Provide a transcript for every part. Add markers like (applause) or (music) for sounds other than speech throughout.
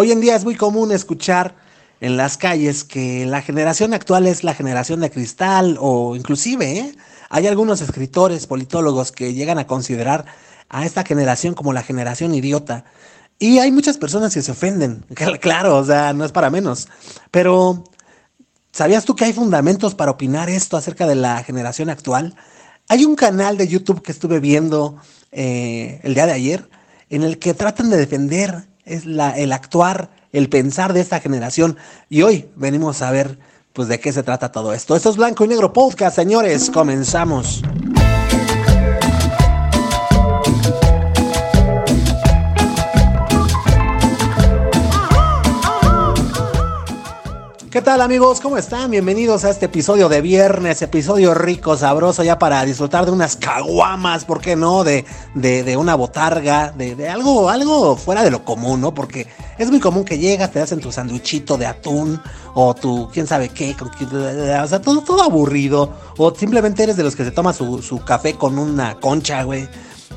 Hoy en día es muy común escuchar en las calles que la generación actual es la generación de cristal o inclusive ¿eh? hay algunos escritores, politólogos que llegan a considerar a esta generación como la generación idiota. Y hay muchas personas que se ofenden, (laughs) claro, o sea, no es para menos. Pero, ¿sabías tú que hay fundamentos para opinar esto acerca de la generación actual? Hay un canal de YouTube que estuve viendo eh, el día de ayer en el que tratan de defender es la, el actuar, el pensar de esta generación. Y hoy venimos a ver pues de qué se trata todo esto. Esto es Blanco y Negro Podcast, señores. Comenzamos. ¿Qué tal amigos? ¿Cómo están? Bienvenidos a este episodio de viernes, episodio rico, sabroso ya para disfrutar de unas caguamas, ¿por qué no? De, de, una botarga, de, de, algo, algo fuera de lo común, ¿no? Porque es muy común que llegas, te hacen tu sanduichito de atún o tu quién sabe qué, o sea, todo, todo aburrido, o simplemente eres de los que se toma su, su café con una concha, güey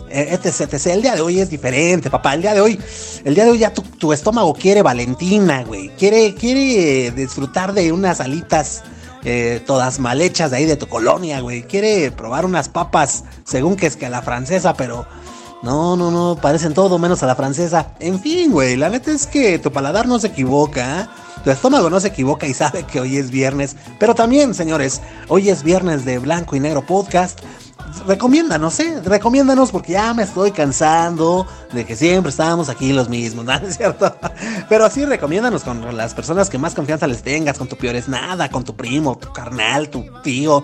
etc, etc. El día de hoy es diferente, papá. El día de hoy, el día de hoy ya tu, estómago quiere Valentina, güey. Quiere, quiere disfrutar de unas alitas eh, todas mal hechas de ahí de tu colonia, güey. Quiere probar unas papas, según que es que a la francesa, pero no, no, no, parecen todo menos a la francesa. En fin, güey, la neta es que tu paladar no se equivoca. ¿eh? Tu estómago no se equivoca y sabe que hoy es viernes. Pero también, señores, hoy es viernes de Blanco y Negro Podcast recomiéndanos, ¿eh? Recomiéndanos porque ya me estoy cansando de que siempre estamos aquí los mismos, (laughs) ¿no es cierto? Pero sí, recomiéndanos con las personas que más confianza les tengas, con tu peor es nada, con tu primo, tu carnal, tu tío.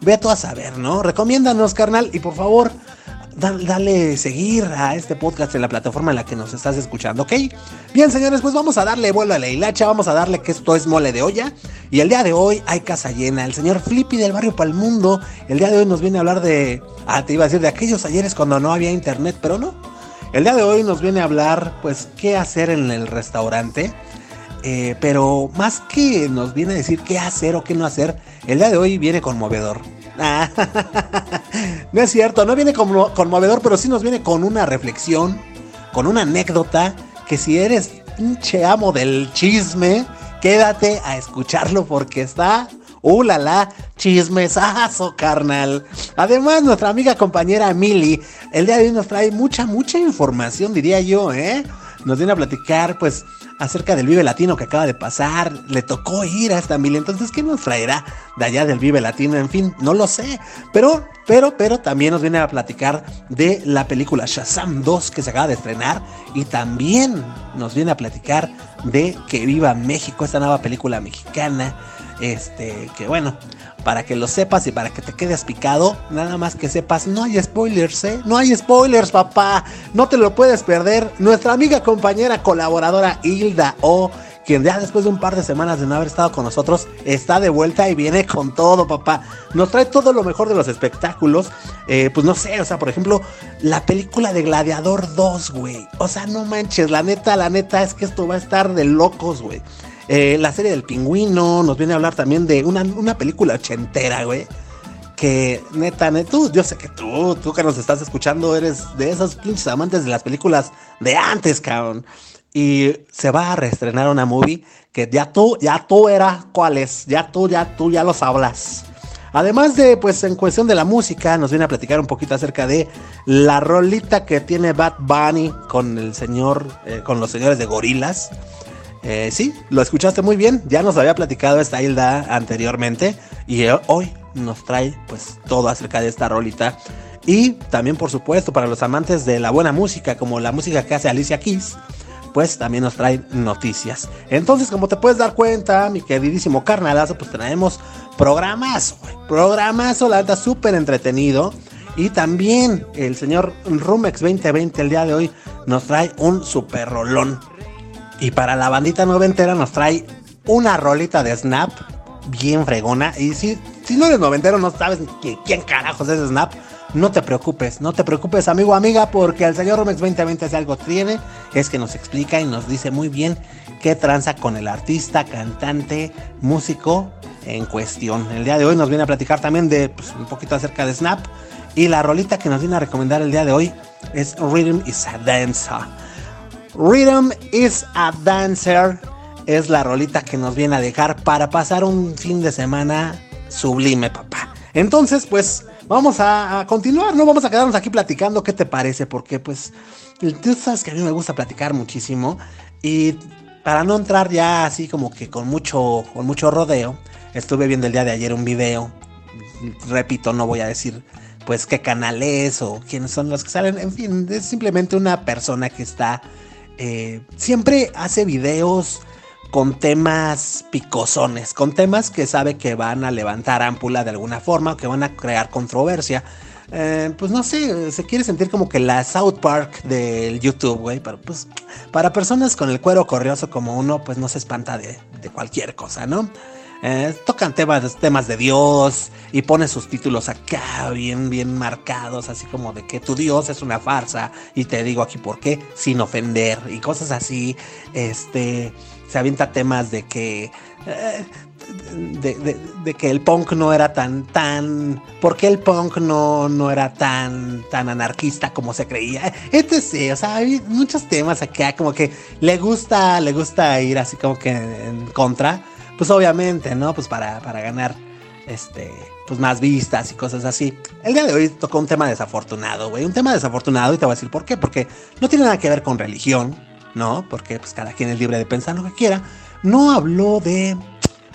Ve tú a saber, ¿no? Recomiéndanos, carnal, y por favor, dale, seguir a este podcast en la plataforma en la que nos estás escuchando, ¿ok? Bien, señores, pues vamos a darle vuelo a la hilacha, vamos a darle que esto es mole de olla. Y el día de hoy hay casa llena. El señor Flippy del barrio Palmundo, el día de hoy nos viene a hablar de. Ah, te iba a decir de aquellos ayeres cuando no había internet, pero no. El día de hoy nos viene a hablar, pues, qué hacer en el restaurante. Eh, pero más que nos viene a decir qué hacer o qué no hacer, el día de hoy viene conmovedor. (laughs) no es cierto, no viene como conmovedor, pero sí nos viene con una reflexión, con una anécdota, que si eres pinche amo del chisme, quédate a escucharlo porque está, uh la chismesazo, carnal. Además, nuestra amiga compañera Mili, el día de hoy nos trae mucha, mucha información, diría yo, ¿eh? Nos viene a platicar, pues, acerca del Vive Latino que acaba de pasar. Le tocó ir a esta mil. Entonces, ¿qué nos traerá de allá del Vive Latino? En fin, no lo sé. Pero, pero, pero también nos viene a platicar de la película Shazam 2 que se acaba de estrenar. Y también nos viene a platicar de Que Viva México, esta nueva película mexicana. Este, que bueno, para que lo sepas y para que te quedes picado, nada más que sepas, no hay spoilers, ¿eh? No hay spoilers, papá. No te lo puedes perder. Nuestra amiga, compañera, colaboradora Hilda O quien ya después de un par de semanas de no haber estado con nosotros, está de vuelta y viene con todo, papá. Nos trae todo lo mejor de los espectáculos. Eh, pues no sé, o sea, por ejemplo, la película de Gladiador 2, güey. O sea, no manches, la neta, la neta es que esto va a estar de locos, güey. Eh, la serie del pingüino, nos viene a hablar también de una, película ochentera, güey. Que neta, neta, tú, yo sé que tú, tú que nos estás escuchando, eres de esos pinches amantes de las películas de antes, cabrón. Y se va a reestrenar una movie que ya tú, ya tú eras cuál es, ya tú, ya tú, ya los hablas. Además de, pues en cuestión de la música, nos viene a platicar un poquito acerca de la rolita que tiene Bad Bunny con el señor, eh, con los señores de Gorilas. Eh, sí, lo escuchaste muy bien. Ya nos había platicado esta Hilda anteriormente. Y eh, hoy nos trae pues todo acerca de esta rolita. Y también, por supuesto, para los amantes de la buena música, como la música que hace Alicia Keys, pues también nos trae noticias. Entonces, como te puedes dar cuenta, mi queridísimo carnalazo, pues tenemos programazo, programazo, la verdad, súper entretenido. Y también el señor Rumex 2020 el día de hoy nos trae un super rolón. Y para la bandita noventera nos trae una rolita de Snap bien fregona. Y si, si no eres noventero, no sabes quién carajos es Snap. No te preocupes, no te preocupes, amigo amiga, porque el señor Romex 2020 si algo tiene, es que nos explica y nos dice muy bien qué tranza con el artista, cantante, músico en cuestión. El día de hoy nos viene a platicar también de pues, un poquito acerca de Snap. Y la rolita que nos viene a recomendar el día de hoy es Rhythm is a Dancer. Rhythm is a Dancer es la rolita que nos viene a dejar para pasar un fin de semana sublime, papá. Entonces, pues vamos a, continuar, ¿no? Vamos a quedarnos aquí platicando, ¿qué te parece? Porque pues tú sabes que a mí me gusta platicar muchísimo y para no entrar ya así como que con mucho, con mucho rodeo, estuve viendo el día de ayer un video, repito, no voy a decir pues qué canal es o quiénes son los que salen, en fin, es simplemente una persona que está, eh, siempre hace videos con temas picosones, con temas que sabe que van a levantar ámpula de alguna forma, que van a crear controversia. Eh, pues no sé, se quiere sentir como que la South Park del YouTube, güey, pero pues para personas con el cuero corrioso como uno, pues no se espanta de, cualquier cosa, ¿no? Eh, tocan temas, temas de Dios y pone sus títulos acá bien, bien marcados, así como de que tu Dios es una farsa y te digo aquí por qué, sin ofender y cosas así, este se avienta temas de que eh, de, que el punk no era tan tan ¿por qué el punk no, no era tan tan anarquista como se creía? Sí, o sea, hay muchos temas acá como que le gusta le gusta ir así como que en contra, pues obviamente, ¿no? Pues para, para ganar este pues más vistas y cosas así. El día de hoy tocó un tema desafortunado, güey, un tema desafortunado y te voy a decir por qué, porque no tiene nada que ver con religión, ¿no? Porque pues cada quien es libre de pensar lo que quiera. No habló de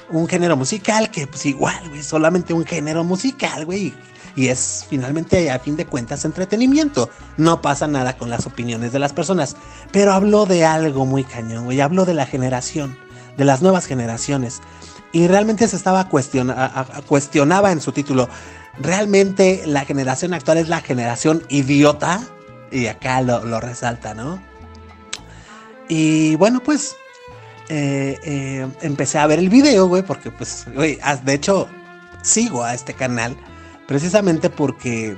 un género musical que pues igual, güey, solamente un género musical, güey. Y es finalmente, a fin de cuentas, entretenimiento. No pasa nada con las opiniones de las personas. Pero habló de algo muy cañón, güey. Habló de la generación, de las nuevas generaciones. Y realmente se estaba cuestiona cuestionaba en su título. ¿Realmente la generación actual es la generación idiota? Y acá lo, lo resalta, ¿no? Y bueno, pues eh, eh, empecé a ver el video, güey, porque pues, güey, de hecho, sigo a este canal precisamente porque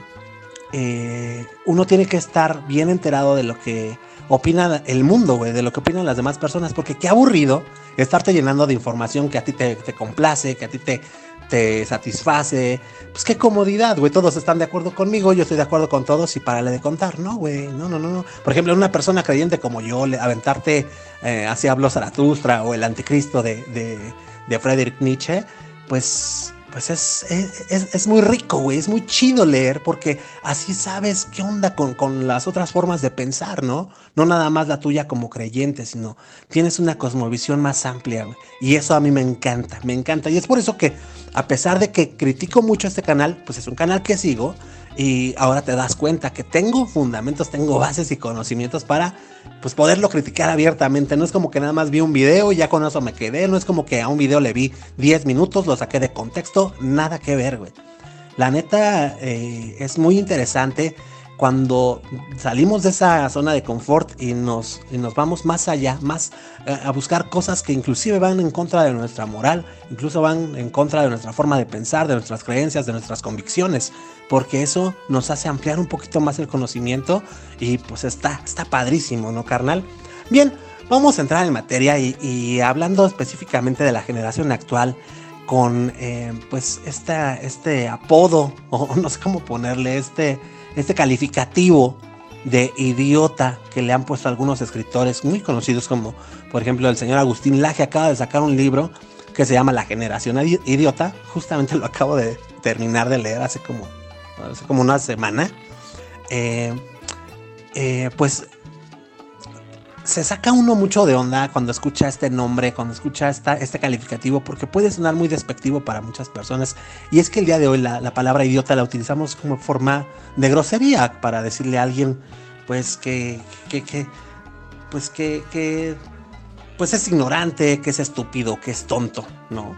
eh, uno tiene que estar bien enterado de lo que opina el mundo, güey, de lo que opinan las demás personas, porque qué aburrido estarte llenando de información que a ti te, te complace, que a ti te, te satisface. Pues qué comodidad, güey. Todos están de acuerdo conmigo, yo estoy de acuerdo con todos y párale de contar. No, güey. No, no, no. Por ejemplo, una persona creyente como yo, aventarte, eh, así habló Zaratustra o el anticristo de, de, de Friedrich Nietzsche, pues pues es, es, muy rico, güey, es muy chido leer porque así sabes qué onda con, con, las otras formas de pensar, ¿no? No nada más la tuya como creyente, sino tienes una cosmovisión más amplia. Y eso a mí me encanta, me encanta. Y es por eso que, a pesar de que critico mucho este canal, pues es un canal que sigo, y ahora te das cuenta que tengo fundamentos, tengo bases y conocimientos para pues poderlo criticar abiertamente. No es como que nada más vi un video y ya con eso me quedé. No es como que a un video le vi 10 minutos, lo saqué de contexto. Nada que ver, güey. La neta eh, es muy interesante cuando salimos de esa zona de confort y nos, nos vamos más allá, más eh, a buscar cosas que inclusive van en contra de nuestra moral, incluso van en contra de nuestra forma de pensar, de nuestras creencias, de nuestras convicciones, porque eso nos hace ampliar un poquito más el conocimiento y pues está, está padrísimo, ¿no, carnal? Bien, vamos a entrar en materia y, hablando específicamente de la generación actual con eh, pues este apodo, (laughs) o no sé cómo ponerle, este este calificativo de idiota que le han puesto algunos escritores muy conocidos como por ejemplo el señor Agustín Laje acaba de sacar un libro que se llama La generación idiota, justamente lo acabo de terminar de leer hace como, hace como una semana. Eh, eh, pues se saca uno mucho de onda cuando escucha este nombre, cuando escucha esta, este calificativo, porque puede sonar muy despectivo para muchas personas. Y es que el día de hoy la, palabra idiota la utilizamos como forma de grosería para decirle a alguien, pues que, que, que pues que, que, pues es ignorante, que es estúpido, que es tonto, ¿no?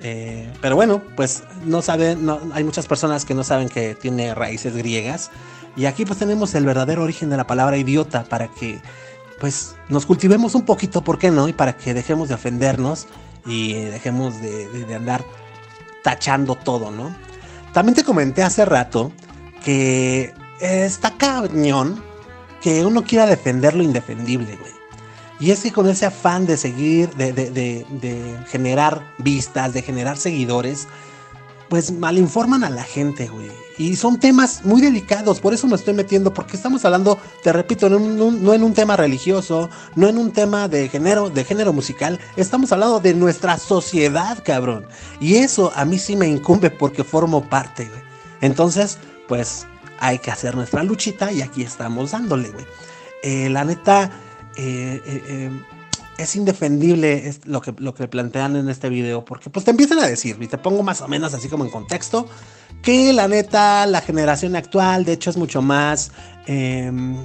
Eh, pero bueno, pues no saben, hay muchas personas que no saben que tiene raíces griegas. Y aquí pues tenemos el verdadero origen de la palabra idiota para que pues nos cultivemos un poquito, ¿por qué no? Y para que dejemos de ofendernos y dejemos de, andar tachando todo, ¿no? También te comenté hace rato que está cañón que uno quiera defender lo indefendible, güey. Y es que con ese afán de seguir, de, de, generar vistas, de generar seguidores, pues malinforman a la gente, güey. Y son temas muy delicados, por eso me estoy metiendo, porque estamos hablando, te repito, no, en un tema religioso, no en un tema de género, de género musical, estamos hablando de nuestra sociedad, cabrón. Y eso a mí sí me incumbe porque formo parte, güey. Entonces, pues hay que hacer nuestra luchita y aquí estamos dándole, güey. Eh, la neta, eh, eh, es indefendible lo, que, lo que plantean en este video, porque pues te empiezan a decir, y te pongo más o menos así como en contexto, que la neta, la generación actual, de hecho, es mucho más... Em,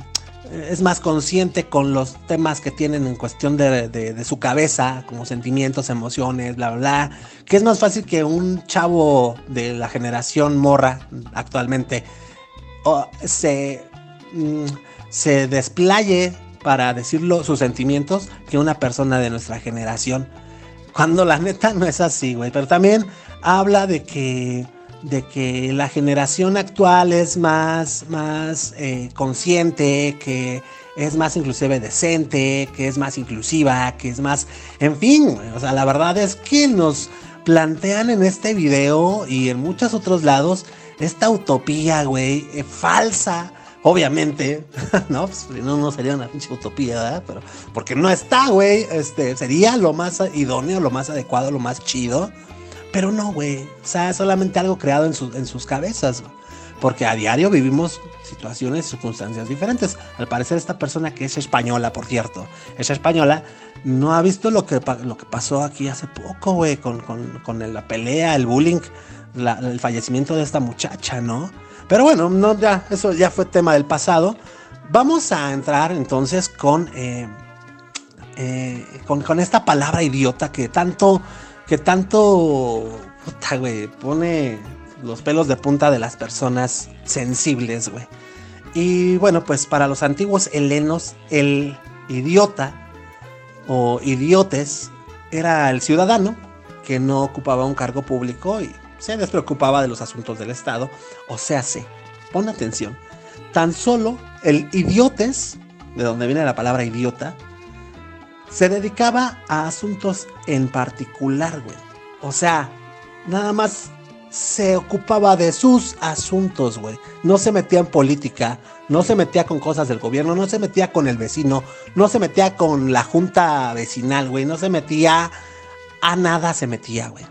es más consciente con los temas que tienen en cuestión de, su cabeza, como sentimientos, emociones, bla, bla, bla, que es más fácil que un chavo de la generación morra actualmente se, mm, se desplaye para decirlo sus sentimientos que una persona de nuestra generación. Cuando la neta no es así, güey. Pero también habla de que, de que la generación actual es más, más eh, consciente, que es más inclusive decente, que es más inclusiva, que es más... En fin, o sea, la verdad es que nos plantean en este video y en muchos otros lados esta utopía, güey, eh, falsa Obviamente, (laughs) ¿no? Pues, no, no sería una pinche utopía. Pero, porque no está, güey. Este, sería lo más idóneo, lo más adecuado, lo más chido. Pero no, güey. O sea, es solamente algo creado en, sus cabezas. Porque a diario vivimos situaciones y circunstancias diferentes. Al parecer esta persona que es española, por cierto, es española, no ha visto lo que, lo que pasó aquí hace poco, güey, con, con, la pelea, el bullying, el fallecimiento de esta muchacha, ¿no? Pero bueno, no, ya, eso ya fue tema del pasado. Vamos a entrar entonces con, eh, eh, con, esta palabra idiota que tanto, que tanto, puta, güey, pone los pelos de punta de las personas sensibles, güey. Y bueno, pues para los antiguos helenos, el idiota o idiotes era el ciudadano que no ocupaba un cargo público y se despreocupaba de los asuntos del Estado. O sea, se, pon atención, tan solo el idiotes, de donde viene la palabra idiota, se dedicaba a asuntos en particular, güey. O sea, nada más se ocupaba de sus asuntos, güey. No se metía en política, no se metía con cosas del gobierno, no se metía con el vecino, no se metía con la junta vecinal, güey. No se metía a nada, se metía, güey.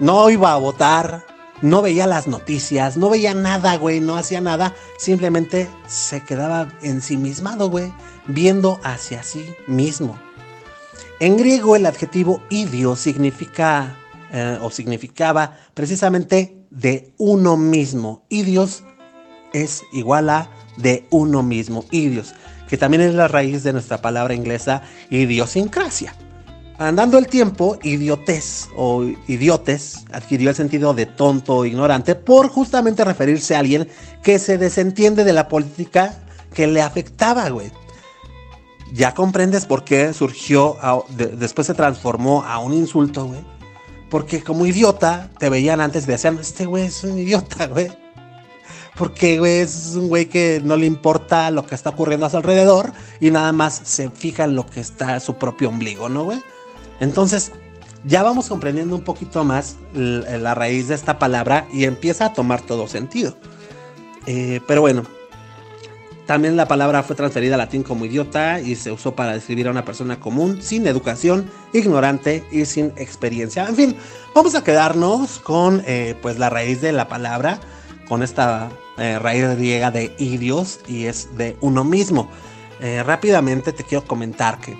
No iba a votar, no veía las noticias, no veía nada, güey, no hacía nada. Simplemente se quedaba ensimismado, güey, viendo hacia sí mismo. En griego el adjetivo idio significa eh, o significaba precisamente de uno mismo. Idios es igual a de uno mismo. Idios, que también es la raíz de nuestra palabra inglesa idiosincrasia. Andando el tiempo, idiotez o idiotes adquirió el sentido de tonto o ignorante por justamente referirse a alguien que se desentiende de la política que le afectaba, güey. Ya comprendes por qué surgió, después se transformó a un insulto, güey. Porque como idiota te veían antes y decían, este güey es un idiota, güey. Porque, güey, es un güey que no le importa lo que está ocurriendo a su alrededor y nada más se fija en lo que está a su propio ombligo, ¿no, güey? Entonces, ya vamos comprendiendo un poquito más la raíz de esta palabra y empieza a tomar todo sentido. Eh, pero bueno, también la palabra fue transferida al latín como idiota y se usó para describir a una persona común, sin educación, ignorante y sin experiencia. En fin, vamos a quedarnos con eh, pues la raíz de la palabra, con esta eh, raíz griega de idios y es de uno mismo. rápidamente te quiero comentar que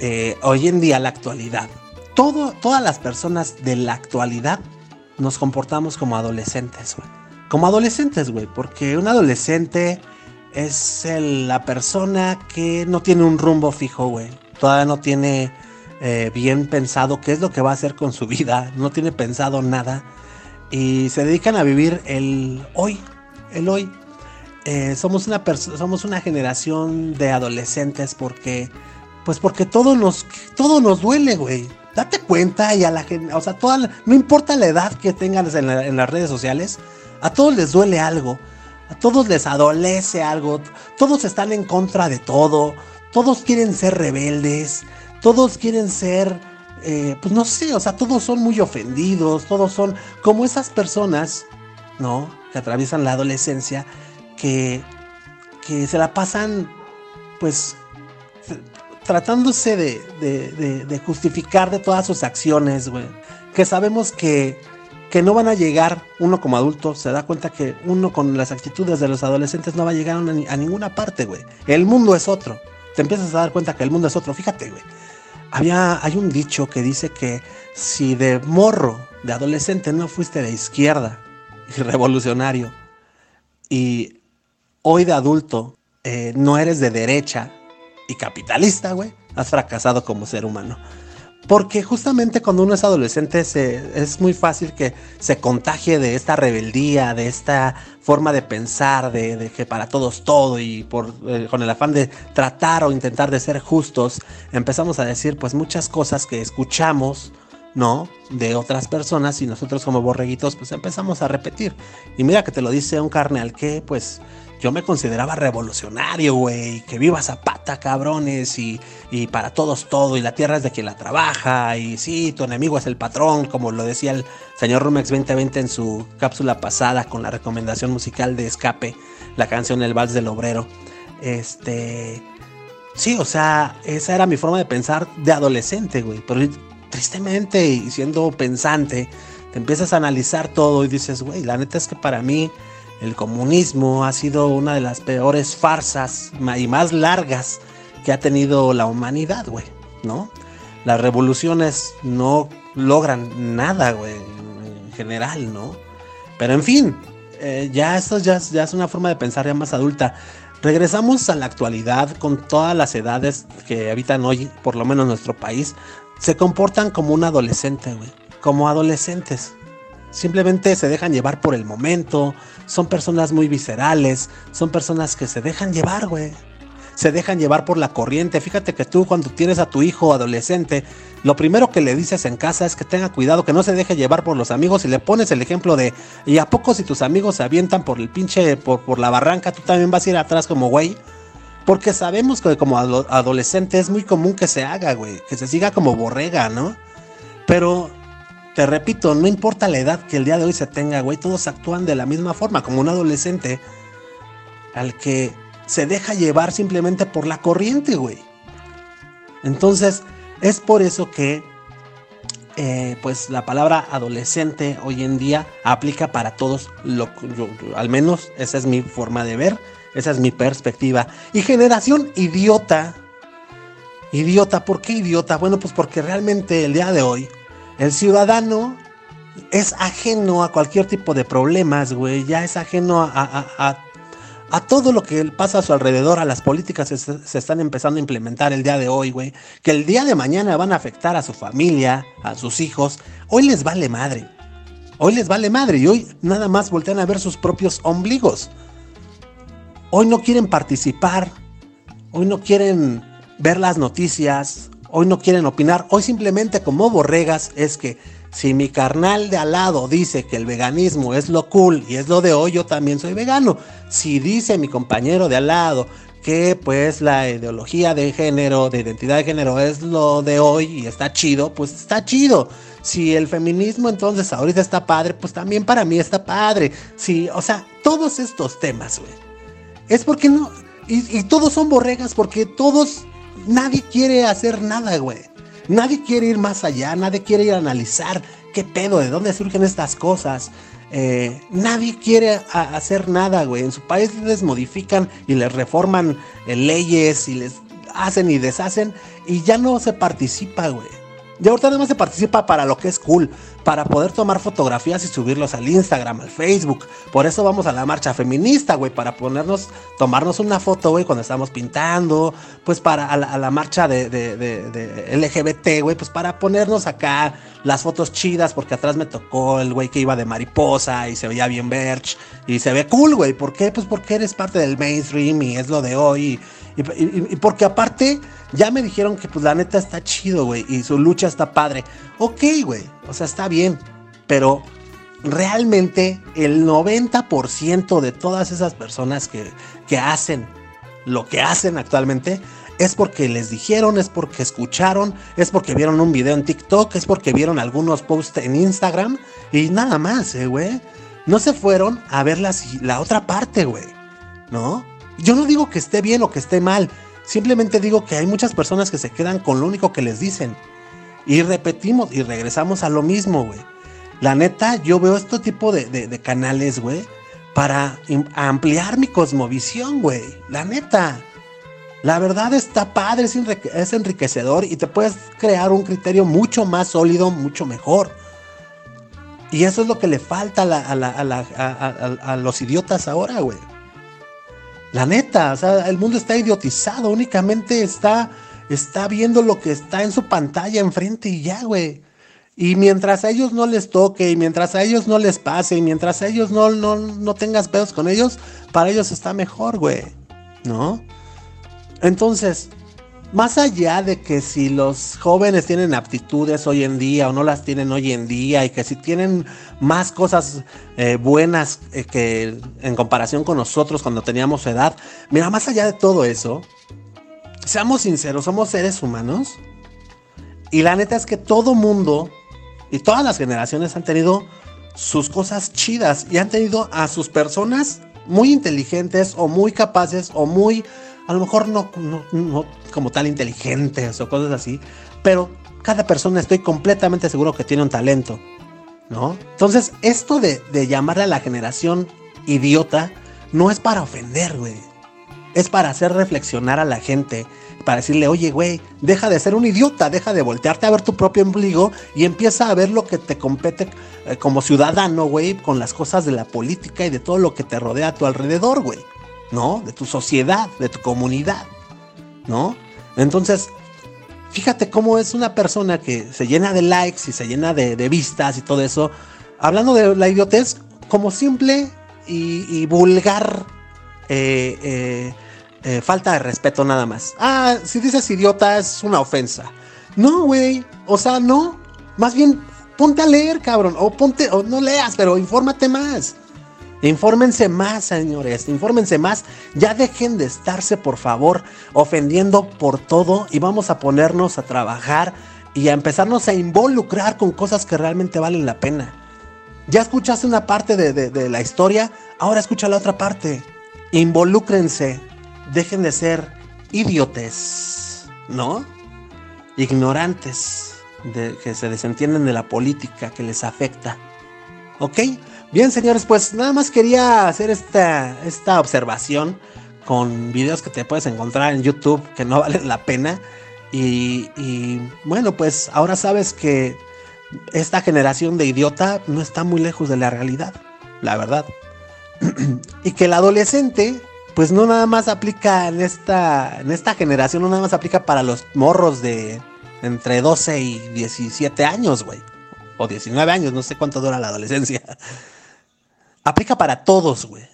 eh, hoy en día, la actualidad, todas las personas de la actualidad nos comportamos como adolescentes, güey. Como adolescentes, güey, porque un adolescente es la persona que no tiene un rumbo fijo, güey. Todavía no tiene eh, bien pensado qué es lo que va a hacer con su vida, no tiene pensado nada y se dedican a vivir el hoy, el hoy. Eh, somos una generación de adolescentes porque pues porque todo nos, todo nos duele, güey. Date cuenta y a la gente, o sea, toda, no importa la edad que tengan en, las redes sociales, a todos les duele algo, a todos les adolece algo, todos están en contra de todo, todos quieren ser rebeldes, todos quieren ser eh, pues no sé, o sea, todos son muy ofendidos, todos son como esas personas, ¿no? Que atraviesan la adolescencia, que, que se la pasan, pues, tratándose de, de, de, justificar de todas sus acciones, güey. Que sabemos que, que no van a llegar, uno como adulto se da cuenta que uno con las actitudes de los adolescentes no va a llegar a, ninguna parte, güey. El mundo es otro. Te empiezas a dar cuenta que el mundo es otro. Fíjate, güey había, hay un dicho que dice que si de morro, de adolescente, no fuiste de izquierda y (laughs) revolucionario, y hoy de adulto eh, no eres de derecha y capitalista, güey, has fracasado como ser humano. Porque justamente cuando uno es adolescente es muy fácil que se contagie de esta rebeldía, de esta forma de pensar, de, que para todos todo y eh, con el afán de tratar o intentar de ser justos, empezamos a decir pues muchas cosas que escuchamos, ¿no? De otras personas y nosotros como borreguitos pues empezamos a repetir. Y mira que te lo dice un carnal que pues yo me consideraba revolucionario, güey, que viva Zapata, cabrones, y, y, para todos todo, y la tierra es de quien la trabaja, y sí, tu enemigo es el patrón, como lo decía el señor Rumex 2020 en su cápsula pasada con la recomendación musical de Escape, la canción El Vals del Obrero. Este. Sí, o sea, esa era mi forma de pensar de adolescente, güey, pero tristemente y siendo pensante, te empiezas a analizar todo y dices, güey, la neta es que para mí el comunismo ha sido una de las peores farsas y más largas que ha tenido la humanidad, güey, ¿no? Las revoluciones no logran nada, güey, en general, ¿no? Pero en fin, eh, ya esto ya, ya es una forma de pensar ya más adulta. Regresamos a la actualidad con todas las edades que habitan hoy, por lo menos en nuestro país, se comportan como un adolescente, güey, como adolescentes. Simplemente se dejan llevar por el momento, son personas muy viscerales, son personas que se dejan llevar, güey. Se dejan llevar por la corriente. Fíjate que tú cuando tienes a tu hijo adolescente, lo primero que le dices en casa es que tenga cuidado, que no se deje llevar por los amigos y le pones el ejemplo de, ¿y a poco si tus amigos se avientan por el pinche, por, por la barranca, tú también vas a ir atrás como güey? Porque sabemos que como adolescente es muy común que se haga, güey, que se siga como borrega, ¿no? Pero te repito, no importa la edad que el día de hoy se tenga, güey, todos actúan de la misma forma, como un adolescente al que se deja llevar simplemente por la corriente, güey. Entonces, es por eso que, eh, pues, la palabra adolescente hoy en día aplica para todos, al menos esa es mi forma de ver, esa es mi perspectiva. Y generación idiota, idiota, ¿por qué idiota? Bueno, pues porque realmente el día de hoy el ciudadano es ajeno a cualquier tipo de problemas, güey. Ya es ajeno a, todo lo que pasa a su alrededor, a las políticas que se, están empezando a implementar el día de hoy, güey. Que el día de mañana van a afectar a su familia, a sus hijos. Hoy les vale madre. Hoy les vale madre y hoy nada más voltean a ver sus propios ombligos. Hoy no quieren participar. Hoy no quieren ver las noticias hoy no quieren opinar, hoy simplemente como borregas es que si mi carnal de al lado dice que el veganismo es lo cool y es lo de hoy, yo también soy vegano. Si dice mi compañero de al lado que pues la ideología de género, de identidad de género es lo de hoy y está chido, pues está chido. Si el feminismo entonces ahorita está padre, pues también para mí está padre. Si, o sea, todos estos temas, güey. Es porque no... Y, y todos son borregas porque todos nadie quiere hacer nada, güey. Nadie quiere ir más allá, nadie quiere ir a analizar qué pedo, de dónde surgen estas cosas. Eh, nadie quiere hacer nada, güey. En su país les modifican y les reforman eh, leyes y les hacen y deshacen y ya no se participa, güey. Ya ahorita nada más se participa para lo que es cool, para poder tomar fotografías y subirlos al Instagram, al Facebook. Por eso vamos a la marcha feminista, güey, para ponernos, tomarnos una foto, güey, cuando estamos pintando, pues para a la, marcha de, LGBT, güey, pues para ponernos acá las fotos chidas, porque atrás me tocó el güey que iba de mariposa y se veía bien verge y se ve cool, güey. ¿Por qué? Pues porque eres parte del mainstream y es lo de hoy. Porque aparte ya me dijeron que pues la neta está chido, güey, y su lucha está padre. Ok, güey, o sea, está bien, pero realmente el 90% de todas esas personas que, que hacen lo que hacen actualmente es porque les dijeron, es porque escucharon, es porque vieron un video en TikTok, es porque vieron algunos posts en Instagram y nada más, eh, güey. No se fueron a ver la, la otra parte, güey. ¿No? Yo no digo que esté bien o que esté mal. Simplemente digo que hay muchas personas que se quedan con lo único que les dicen. Y repetimos y regresamos a lo mismo, güey. La neta, yo veo este tipo de, canales, güey, para ampliar mi cosmovisión, güey. La neta. La verdad está padre, es, enriquecedor y te puedes crear un criterio mucho más sólido, mucho mejor. Y eso es lo que le falta a, los idiotas ahora, güey. La neta, o sea, el mundo está idiotizado, únicamente está, está viendo lo que está en su pantalla enfrente y ya, güey. Y mientras a ellos no les toque, y mientras a ellos no les pase, y mientras a ellos no, no, no tengas pedos con ellos, para ellos está mejor, güey. ¿No? Entonces, más allá de que si los jóvenes tienen aptitudes hoy en día o no las tienen hoy en día y que si tienen más cosas eh, buenas eh, que en comparación con nosotros cuando teníamos edad, mira, más allá de todo eso, seamos sinceros, somos seres humanos y la neta es que todo mundo y todas las generaciones han tenido sus cosas chidas y han tenido a sus personas muy inteligentes o muy capaces o muy a lo mejor no, como tal inteligentes o cosas así, pero cada persona estoy completamente seguro que tiene un talento, ¿no? Entonces, esto de, de llamarle a la generación idiota no es para ofender, güey. Es para hacer reflexionar a la gente, para decirle, oye, güey, deja de ser un idiota, deja de voltearte a ver tu propio ombligo y empieza a ver lo que te compete eh, como ciudadano, güey, con las cosas de la política y de todo lo que te rodea a tu alrededor, güey. ¿No? De tu sociedad, de tu comunidad, ¿no? Entonces, fíjate cómo es una persona que se llena de likes y se llena de, vistas y todo eso, hablando de la idiotez como simple y, vulgar eh, eh, eh, falta de respeto nada más. Ah, si dices idiota es una ofensa. No, güey, o sea, no. Más bien, ponte a leer, cabrón, o ponte, o no leas, pero infórmate más. Infórmense más, señores, infórmense más. Ya dejen de estarse, por favor, ofendiendo por todo y vamos a ponernos a trabajar y a empezarnos a involucrar con cosas que realmente valen la pena. Ya escuchaste una parte de, la historia, ahora escucha la otra parte. Involúcrense, dejen de ser idiotes, ¿no? Ignorantes, de, que se desentienden de la política que les afecta. ¿Ok? Bien, señores, pues nada más quería hacer esta, esta observación con videos que te puedes encontrar en YouTube que no (laughs) valen la pena. Y, bueno, pues ahora sabes que esta generación de idiota no está muy lejos de la realidad, la verdad. (clears throat) y que el adolescente, pues no nada más aplica en esta, en esta generación, no nada más aplica para los morros de entre 12 y 17 años, güey. O 19 años, no sé cuánto dura la adolescencia (laughs) aplica para todos, güey.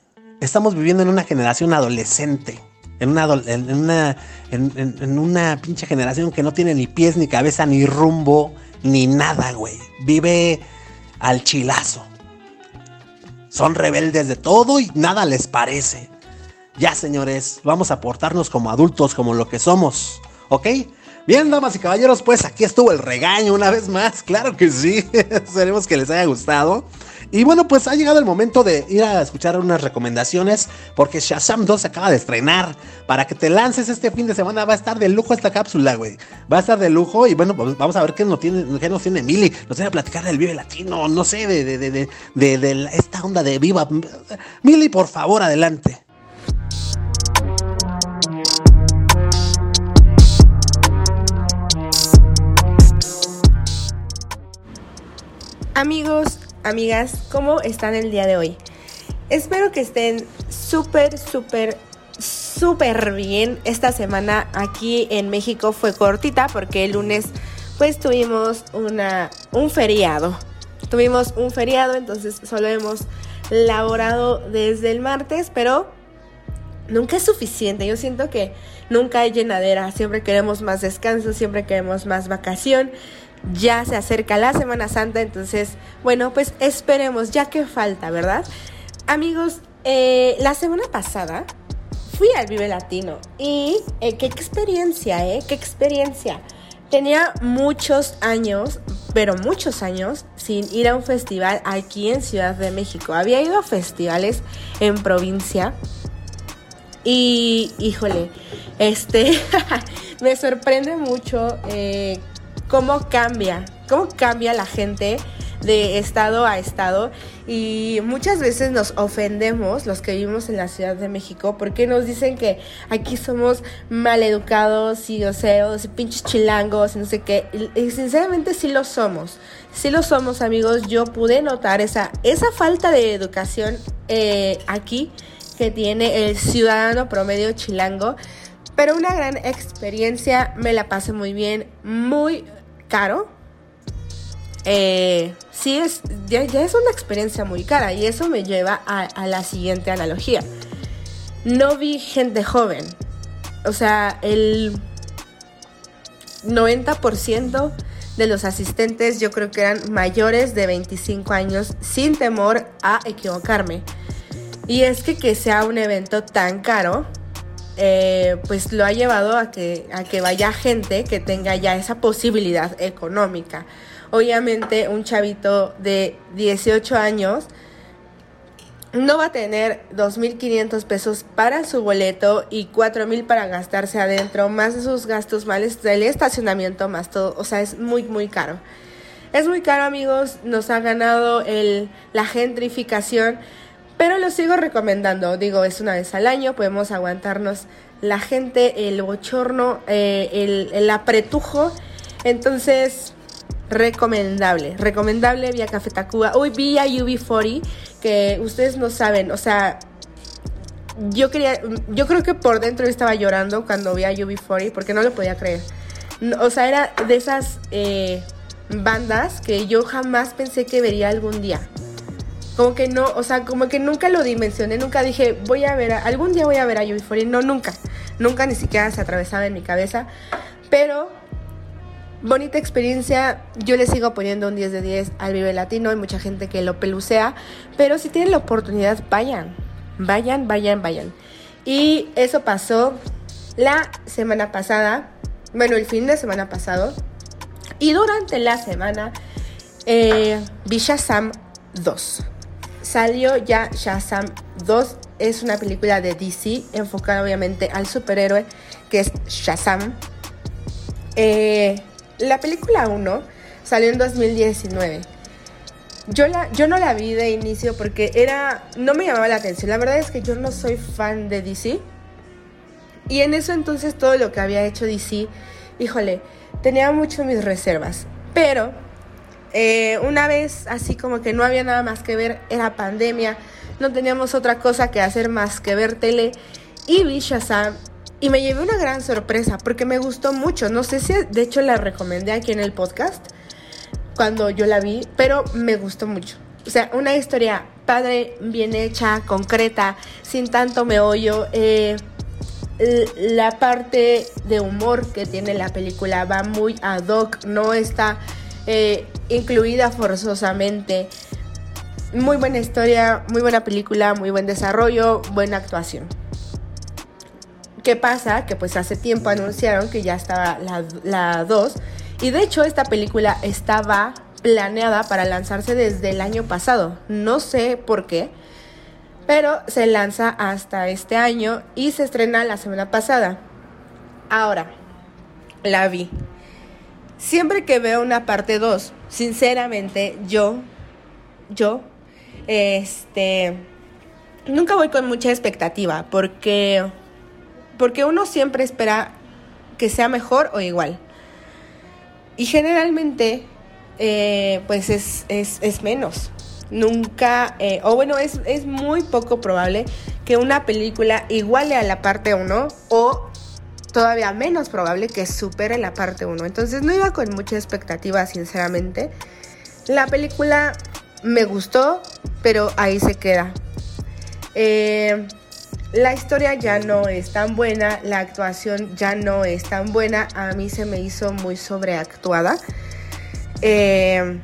Estamos viviendo en una generación adolescente. En una, en, una, en, una pinche generación que no tiene ni pies, ni cabeza, ni rumbo, ni nada, güey. Vive al chilazo. Son rebeldes de todo y nada les parece. Ya, señores, vamos a portarnos como adultos, como lo que somos. ¿Ok? Bien, damas y caballeros, pues aquí estuvo el regaño una vez más. Claro que sí. (laughs) Esperemos que les haya gustado. Y bueno, pues ha llegado el momento de ir a escuchar unas recomendaciones porque Shazam 2 se acaba de estrenar. Para que te lances este fin de semana va a estar de lujo esta cápsula, güey. Va a estar de lujo y bueno, vamos a ver qué nos tiene, qué nos tiene Mili. Nos tiene a platicar del Vive Latino, no sé, de, de, de, de, de esta onda de Viva. Mili, por favor, adelante. Amigos, amigas, ¿cómo están el día de hoy? Espero que estén súper, súper, súper bien. Esta semana aquí en México fue cortita porque el lunes pues tuvimos una, un feriado. Tuvimos un feriado, entonces solo hemos laborado desde el martes, pero nunca es suficiente. Yo siento que nunca hay llenadera. Siempre queremos más descanso, siempre queremos más vacación ya se acerca la Semana Santa, entonces, bueno, pues esperemos, ya que falta, ¿verdad? Amigos, eh, la semana pasada fui al Vive Latino y eh, qué experiencia, ¿eh? Qué experiencia. Tenía muchos años, pero muchos años, sin ir a un festival aquí en Ciudad de México. Había ido a festivales en provincia y, híjole, este, (laughs) me sorprende mucho eh, cómo cambia, cómo cambia la gente de estado a estado. Y muchas veces nos ofendemos los que vivimos en la Ciudad de México porque nos dicen que aquí somos maleducados y groseros y pinches chilangos y no sé qué. Y, sinceramente sí lo somos sí lo somos amigos. Yo pude notar esa, esa falta de educación eh, aquí que tiene el ciudadano promedio chilango pero una gran experiencia me la pasé muy bien muy caro eh, sí es, ya, es una experiencia muy cara y eso me lleva a, la siguiente analogía. No vi gente joven, o sea, el 90% de los asistentes yo creo que eran mayores de 25 años sin temor a equivocarme. Y es que que sea un evento tan caro, eh, pues lo ha llevado a que, a que vaya gente que tenga ya esa posibilidad económica. Obviamente un chavito de 18 años no va a tener 2.500 pesos para su boleto y 4.000 para gastarse adentro, más de sus gastos males del estacionamiento, más todo. O sea, es muy, muy caro. Es muy caro, amigos. Nos ha ganado el, la gentrificación, pero lo sigo recomendando. Digo, es una vez al año, podemos aguantarnos la gente, el bochorno, eh, el, apretujo. Entonces, recomendable, recomendable vía Café Tacuba, hoy vía UB40, que ustedes no saben, o sea, yo quería, yo creo que por dentro estaba llorando cuando vi a UB40 porque no lo podía creer. o sea, era de esas eh, bandas que yo jamás pensé que vería algún día. Como que no, o sea, como que nunca lo dimensioné, nunca dije, voy a ver, algún día voy a ver a UB40, no, nunca, nunca ni siquiera se atravesaba en mi cabeza, pero bonita experiencia. Yo le sigo poniendo un 10 de 10 al Vive Latino. Hay mucha gente que lo pelucea. Pero si tienen la oportunidad, vayan. Vayan, vayan, vayan. Y eso pasó la semana pasada. Bueno, el fin de semana pasado. Y durante la semana eh, vi Shazam 2. Salió ya Shazam 2. Es una película de DC enfocada obviamente al superhéroe que es Shazam. Eh, la película 1 salió en 2019. Yo, la, yo no la vi de inicio porque era. no me llamaba la atención. La verdad es que yo no soy fan de DC. Y en eso entonces todo lo que había hecho DC, híjole, tenía mucho mis reservas. Pero eh, una vez así como que no había nada más que ver, era pandemia, no teníamos otra cosa que hacer más que ver tele. Y vi Shazam y me llevé una gran sorpresa porque me gustó mucho. No sé si de hecho la recomendé aquí en el podcast cuando yo la vi, pero me gustó mucho. O sea, una historia padre, bien hecha, concreta, sin tanto meollo. Eh, la parte de humor que tiene la película va muy ad hoc, no está eh, incluida forzosamente. Muy buena historia, muy buena película, muy buen desarrollo, buena actuación. ¿Qué pasa? Que pues hace tiempo anunciaron que ya estaba la 2 y de hecho esta película estaba planeada para lanzarse desde el año pasado. No sé por qué, pero se lanza hasta este año y se estrena la semana pasada. Ahora, la vi. Siempre que veo una parte 2, sinceramente yo, yo, este, nunca voy con mucha expectativa porque porque uno siempre espera que sea mejor o igual. Y generalmente, eh, pues es, menos. Nunca, eh, o bueno, es, es muy poco probable que una película iguale a la parte 1 o todavía menos probable que supere la parte 1. Entonces no iba con mucha expectativa, sinceramente. La película me gustó, pero ahí se queda. Eh, la historia ya no es tan buena, la actuación ya no es tan buena, a mí se me hizo muy sobreactuada. Eh,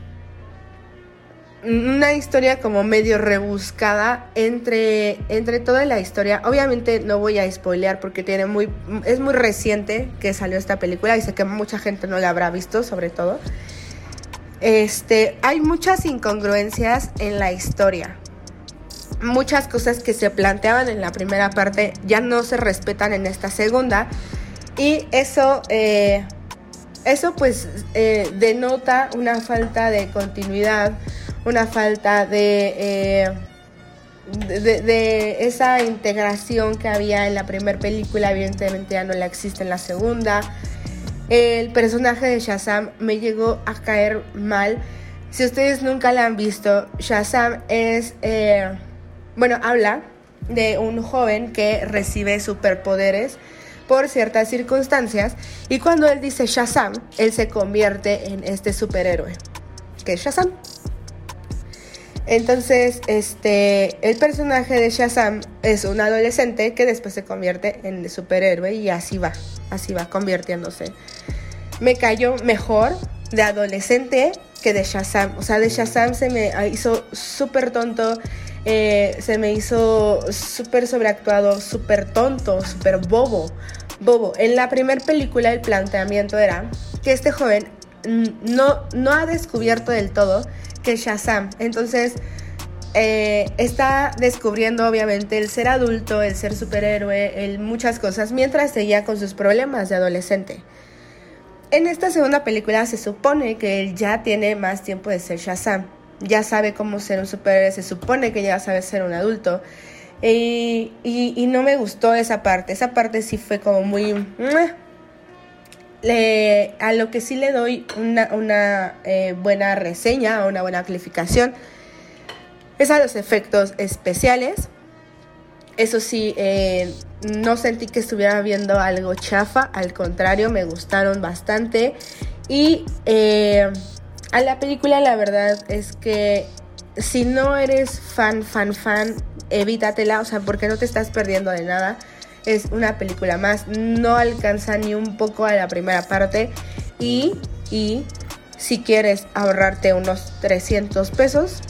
una historia como medio rebuscada entre, entre toda la historia. Obviamente no voy a spoilear porque tiene muy, es muy reciente que salió esta película y sé que mucha gente no la habrá visto, sobre todo. Este, hay muchas incongruencias en la historia. Muchas cosas que se planteaban en la primera parte ya no se respetan en esta segunda. Y eso, eh, eso pues eh, denota una falta de continuidad, una falta eh, de, de, esa integración que había en la primera película, evidentemente ya no la existe en la segunda. El personaje de Shazam me llegó a caer mal. Si ustedes nunca la han visto, Shazam es, eh, bueno, habla de un joven que recibe superpoderes por ciertas circunstancias y cuando él dice Shazam, él se convierte en este superhéroe, que es Shazam. Entonces, este, el personaje de Shazam es un adolescente que después se convierte en superhéroe y así va, así va convirtiéndose. Me cayó mejor de adolescente que de Shazam. O sea, de Shazam se me hizo súper tonto, eh, se me hizo súper sobreactuado, súper tonto, súper bobo. Bobo. En la primera película el planteamiento era que este joven no, no ha descubierto del todo que Shazam. Entonces, eh, está descubriendo obviamente el ser adulto, el ser superhéroe, muchas cosas, mientras seguía con sus problemas de adolescente. En esta segunda película se supone que él ya tiene más tiempo de ser Shazam. Ya sabe cómo ser un superhéroe, se supone que ya sabe ser un adulto. Y, y, no me gustó esa parte. Esa parte sí fue como muy a lo que sí le doy una, eh, buena reseña o una buena calificación es a los efectos especiales. Eso sí, eh, no sentí que estuviera viendo algo chafa, al contrario, me gustaron bastante. Y eh, a la película la verdad es que si no eres fan, fan, fan, evítatela, o sea, porque no te estás perdiendo de nada es una película más, no alcanza ni un poco a la primera parte y, y si quieres ahorrarte unos 300 pesos,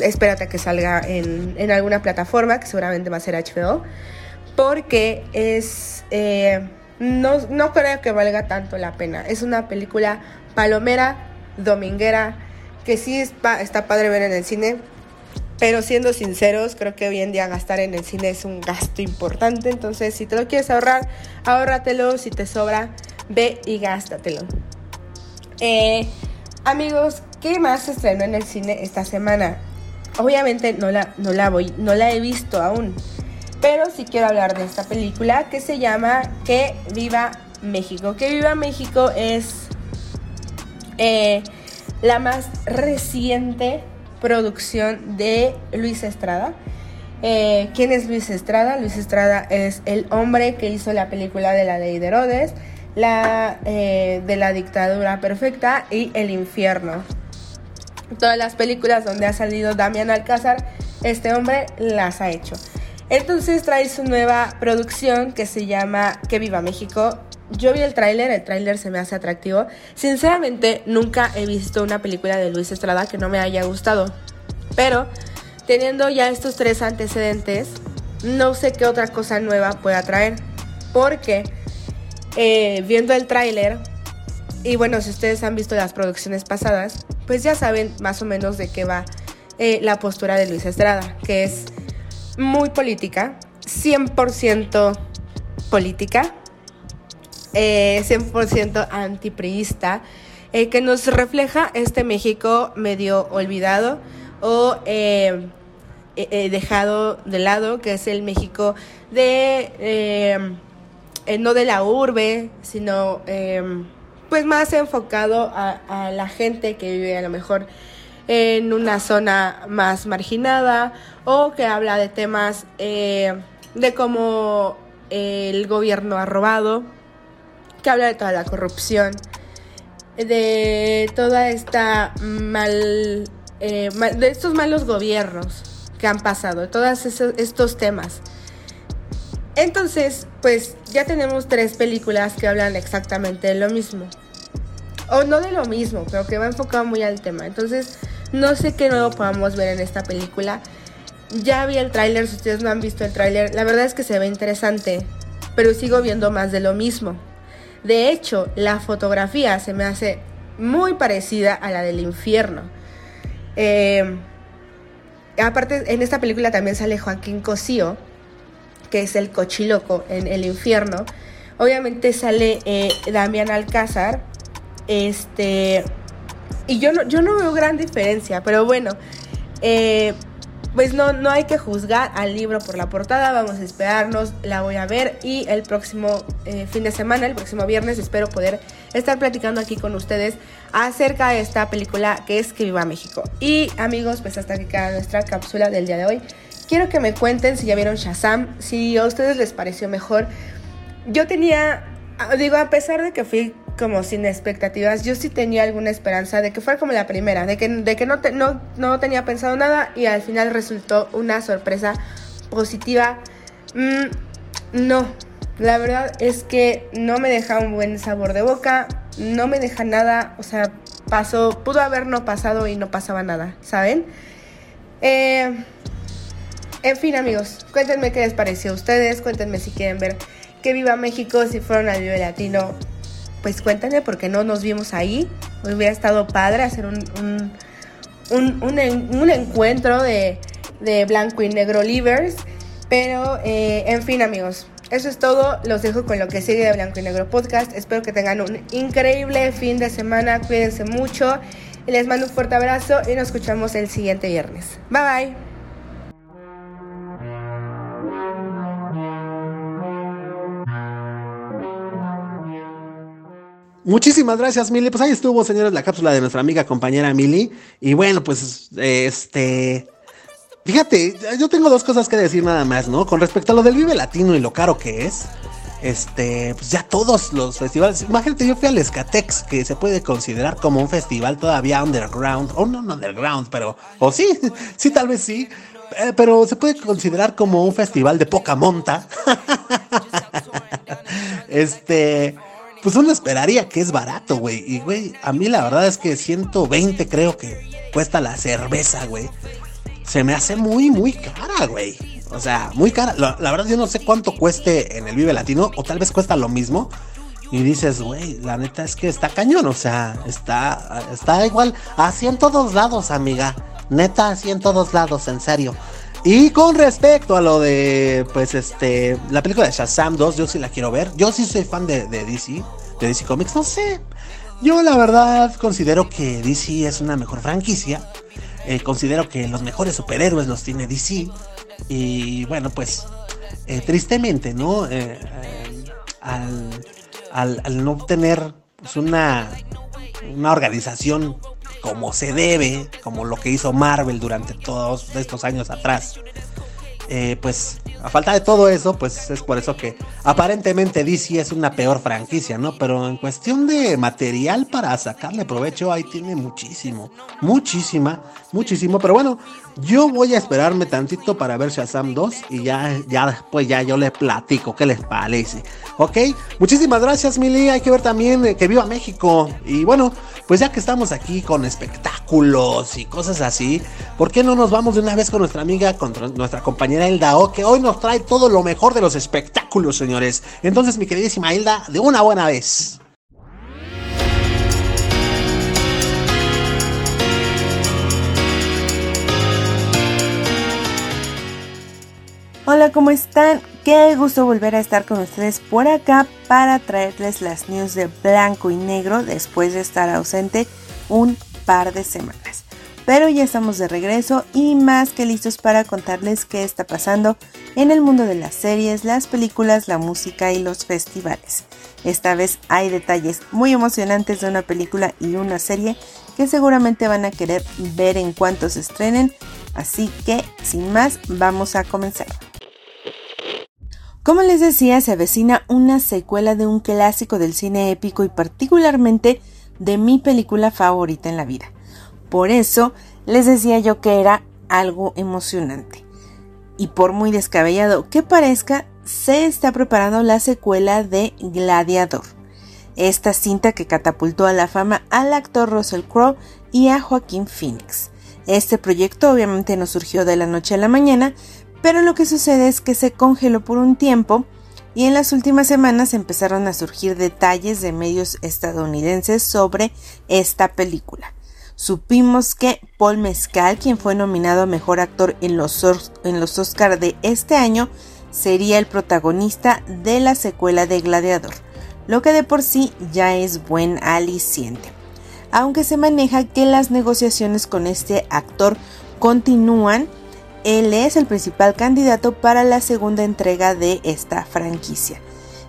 espérate a que salga en, en, alguna plataforma, que seguramente va a ser HBO, porque es... Eh, no, no creo que valga tanto la pena. Es una película palomera, dominguera, que sí está, está padre ver en el cine, pero siendo sinceros, creo que hoy en día gastar en el cine es un gasto importante. Entonces, si te lo quieres ahorrar, ahórratelo. Si te sobra, ve y gástatelo. Eh, amigos, ¿qué más se estrenó en el cine esta semana? Obviamente no la, no la voy, no la he visto aún. Pero sí quiero hablar de esta película que se llama Que Viva México. Que Viva México es eh, la más reciente producción de Luis Estrada. Eh, ¿Quién es Luis Estrada? Luis Estrada es el hombre que hizo la película de la ley de Herodes, la eh, de la dictadura perfecta y El infierno. Todas las películas donde ha salido Damián Alcázar, este hombre las ha hecho. Entonces trae su nueva producción que se llama Que Viva México yo vi el tráiler, el tráiler se me hace atractivo. Sinceramente, nunca he visto una película de Luis Estrada que no me haya gustado. Pero, teniendo ya estos tres antecedentes, no sé qué otra cosa nueva pueda traer. Porque, eh, viendo el tráiler, y bueno, si ustedes han visto las producciones pasadas, pues ya saben más o menos de qué va eh, la postura de Luis Estrada, que es muy política, 100% política, 100% eh, antipriista, eh, que nos refleja este México medio olvidado o eh, dejado de lado, que es el México de no de la urbe, sino pues más enfocado a, la gente que vive a lo mejor en una zona más marginada o que habla de temas de cómo el gobierno ha robado que habla de toda la corrupción, de toda esta mal, eh, de estos malos gobiernos que han pasado, de todos estos temas. Entonces, pues ya tenemos tres películas que hablan exactamente de lo mismo. O no de lo mismo, pero que va enfocado muy al tema. Entonces, No sé qué nuevo podamos ver en esta película. Ya vi el tráiler, si ustedes no han visto el tráiler, la verdad es que se ve interesante, pero sigo viendo más de lo mismo. De hecho, la fotografía se me hace muy parecida a la del infierno. Eh, aparte, en esta película también sale Joaquín Cosío, que es el cochiloco en el infierno. Obviamente sale eh, Damián Alcázar. Este. Y yo no, yo no veo gran diferencia, pero bueno. Eh, pues no, no hay que juzgar al libro por la portada, vamos a esperarnos, la voy a ver y el próximo eh, fin de semana, el próximo viernes, espero poder estar platicando aquí con ustedes acerca de esta película que es Que Viva México. Y amigos, pues hasta aquí queda nuestra cápsula del día de hoy. Quiero que me cuenten si ya vieron Shazam, si a ustedes les pareció mejor. Yo tenía, digo, a pesar de que fui como sin expectativas. Yo sí tenía alguna esperanza de que fuera como la primera, de que, de que no, no, no tenía pensado nada y al final resultó una sorpresa positiva. Mm, no, la verdad es que no me deja un buen sabor de boca, no me deja nada, o sea, pasó, pudo haber no pasado y no pasaba nada, ¿saben? Eh, en fin, amigos, cuéntenme qué les pareció a ustedes, cuéntenme si quieren ver que viva México, si fueron al Vive Latino, pues cuéntame por no nos vimos ahí. Hubiera estado padre hacer un, un, encuentro de, blanco y negro livers. Pero, eh, en fin, amigos, eso es todo. Los dejo con lo que sigue de Blanco y Negro Podcast. Espero que tengan un increíble fin de semana. Cuídense mucho. Les mando un fuerte abrazo y nos escuchamos el siguiente viernes. Bye bye. Muchísimas gracias, Mili. Pues ahí estuvo, señores, la cápsula de nuestra amiga compañera Mili. Y bueno, pues, este. Fíjate, yo tengo dos cosas que decir nada más, ¿no? Con respecto a lo del Vive Latino y lo caro que es. Este, pues ya todos los festivales. Imagínate, yo fui al Escatex, que se puede considerar como un festival todavía underground. O no, no underground, pero. O sí, (laughs) sí, tal vez sí. Eh, pero se puede considerar como un festival de poca monta. (laughs) este pues uno esperaría que es barato, güey. Y, güey, a mí la verdad es que 120 creo que cuesta la cerveza, güey. Se me hace muy, muy cara, güey. O sea, muy cara. La, verdad yo no sé cuánto cueste en el Vive Latino, o tal vez cuesta lo mismo. Y dices, güey, la neta es que está cañón, o sea, está, está igual, así en todos lados, amiga. Neta, así en todos lados, en serio. Y con respecto a lo de, pues, este, la película de Shazam 2, yo sí la quiero ver. Yo sí soy fan de, DC, de DC Comics, no sé. Yo la verdad considero que DC es una mejor franquicia. Eh, considero que los mejores superhéroes los tiene DC. Y bueno, pues, eh, tristemente, ¿no? Eh, al, al, no tener pues, una, una organización como se debe, como lo que hizo Marvel durante todos estos años atrás. Eh, pues a falta de todo eso, pues es por eso que aparentemente DC es una peor franquicia, ¿no? Pero en cuestión de material para sacarle provecho, ahí tiene muchísimo, muchísima, muchísimo. Pero bueno, yo voy a esperarme tantito para ver Shazam 2 y ya, ya después ya yo les platico qué les parece. ¿Ok? Muchísimas gracias, Mili. Hay que ver también eh, que viva México. Y bueno, pues ya que estamos aquí con espectáculos y cosas así, ¿por qué no nos vamos de una vez con nuestra amiga, con nuestra compañera Hilda O, que hoy nos trae todo lo mejor de los espectáculos, señores? Entonces, mi queridísima Hilda, de una buena vez. Hola, ¿cómo están? Qué gusto volver a estar con ustedes por acá para traerles las news de blanco y negro después de estar ausente un par de semanas. Pero ya estamos de regreso y más que listos para contarles qué está pasando en el mundo de las series, las películas, la música y los festivales. Esta vez hay detalles muy emocionantes de una película y una serie que seguramente van a querer ver en cuanto se estrenen, así que sin más vamos a comenzar. Como les decía, se avecina una secuela de un clásico del cine épico y particularmente de mi película favorita en la vida. Por eso les decía yo que era algo emocionante. Y por muy descabellado que parezca, se está preparando la secuela de Gladiador. Esta cinta que catapultó a la fama al actor Russell Crowe y a Joaquín Phoenix. Este proyecto obviamente no surgió de la noche a la mañana, pero lo que sucede es que se congeló por un tiempo y en las últimas semanas empezaron a surgir detalles de medios estadounidenses sobre esta película. Supimos que Paul Mescal, quien fue nominado a Mejor Actor en los, en los Oscar de este año, sería el protagonista de la secuela de Gladiador, lo que de por sí ya es buen aliciente. Aunque se maneja que las negociaciones con este actor continúan, él es el principal candidato para la segunda entrega de esta franquicia.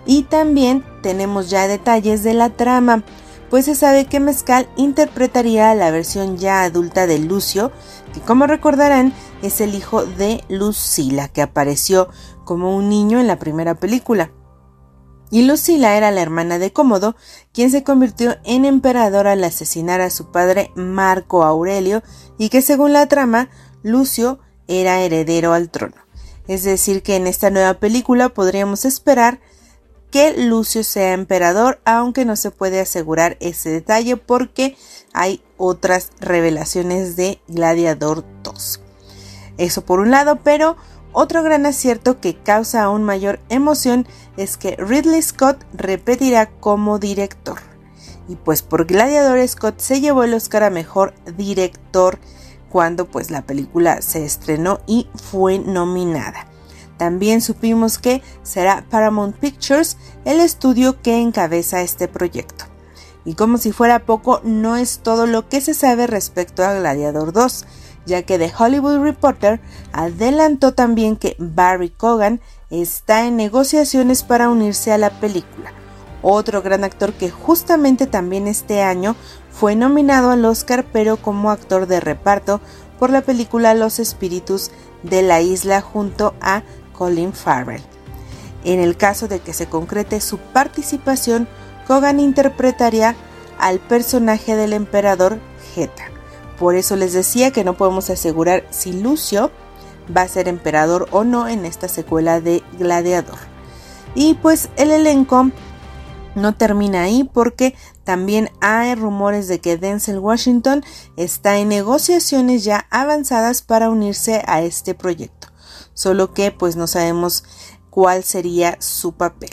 Y también tenemos ya detalles de la trama, pues se sabe que Mezcal interpretaría la versión ya adulta de Lucio, que como recordarán es el hijo de Lucila, que apareció como un niño en la primera película. Y Lucila era la hermana de Cómodo, quien se convirtió en emperador al asesinar a su padre Marco Aurelio y que según la trama, Lucio era heredero al trono. Es decir, que en esta nueva película podríamos esperar que Lucio sea emperador, aunque no se puede asegurar ese detalle porque hay otras revelaciones de Gladiador 2. Eso por un lado, pero otro gran acierto que causa aún mayor emoción es que Ridley Scott repetirá como director. Y pues por Gladiador Scott se llevó el Oscar a Mejor Director cuando pues la película se estrenó y fue nominada. También supimos que será Paramount Pictures el estudio que encabeza este proyecto. Y como si fuera poco, no es todo lo que se sabe respecto a Gladiador 2, ya que The Hollywood Reporter adelantó también que Barry Cogan está en negociaciones para unirse a la película. Otro gran actor que justamente también este año fue nominado al Oscar pero como actor de reparto por la película Los Espíritus de la Isla junto a Colin Farrell. En el caso de que se concrete su participación, Cogan interpretaría al personaje del emperador Geta. Por eso les decía que no podemos asegurar si Lucio va a ser emperador o no en esta secuela de Gladiador. Y pues el elenco no termina ahí porque también hay rumores de que Denzel Washington está en negociaciones ya avanzadas para unirse a este proyecto. Solo que pues no sabemos cuál sería su papel.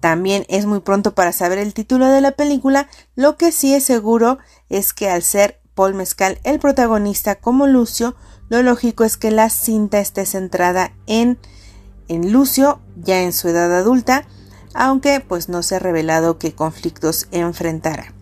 También es muy pronto para saber el título de la película, lo que sí es seguro es que al ser Paul Mescal el protagonista como Lucio, lo lógico es que la cinta esté centrada en, en Lucio, ya en su edad adulta, aunque pues no se ha revelado qué conflictos enfrentará.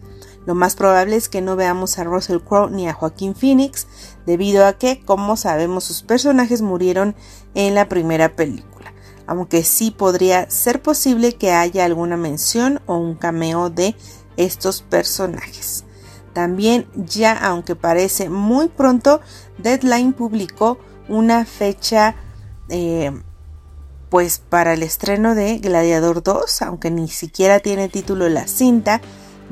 Lo más probable es que no veamos a Russell Crowe ni a Joaquín Phoenix, debido a que, como sabemos, sus personajes murieron en la primera película, aunque sí podría ser posible que haya alguna mención o un cameo de estos personajes. También ya, aunque parece muy pronto, Deadline publicó una fecha eh, pues para el estreno de Gladiador 2, aunque ni siquiera tiene título la cinta,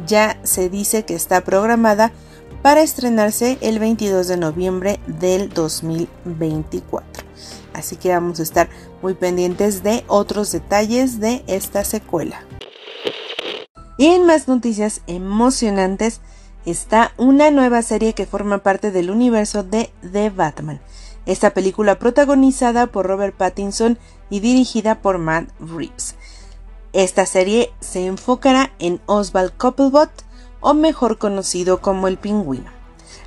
ya se dice que está programada para estrenarse el 22 de noviembre del 2024. Así que vamos a estar muy pendientes de otros detalles de esta secuela. Y en más noticias emocionantes, está una nueva serie que forma parte del universo de The Batman. Esta película protagonizada por Robert Pattinson y dirigida por Matt Reeves. Esta serie se enfocará en Oswald Cobblepot, o mejor conocido como el pingüino.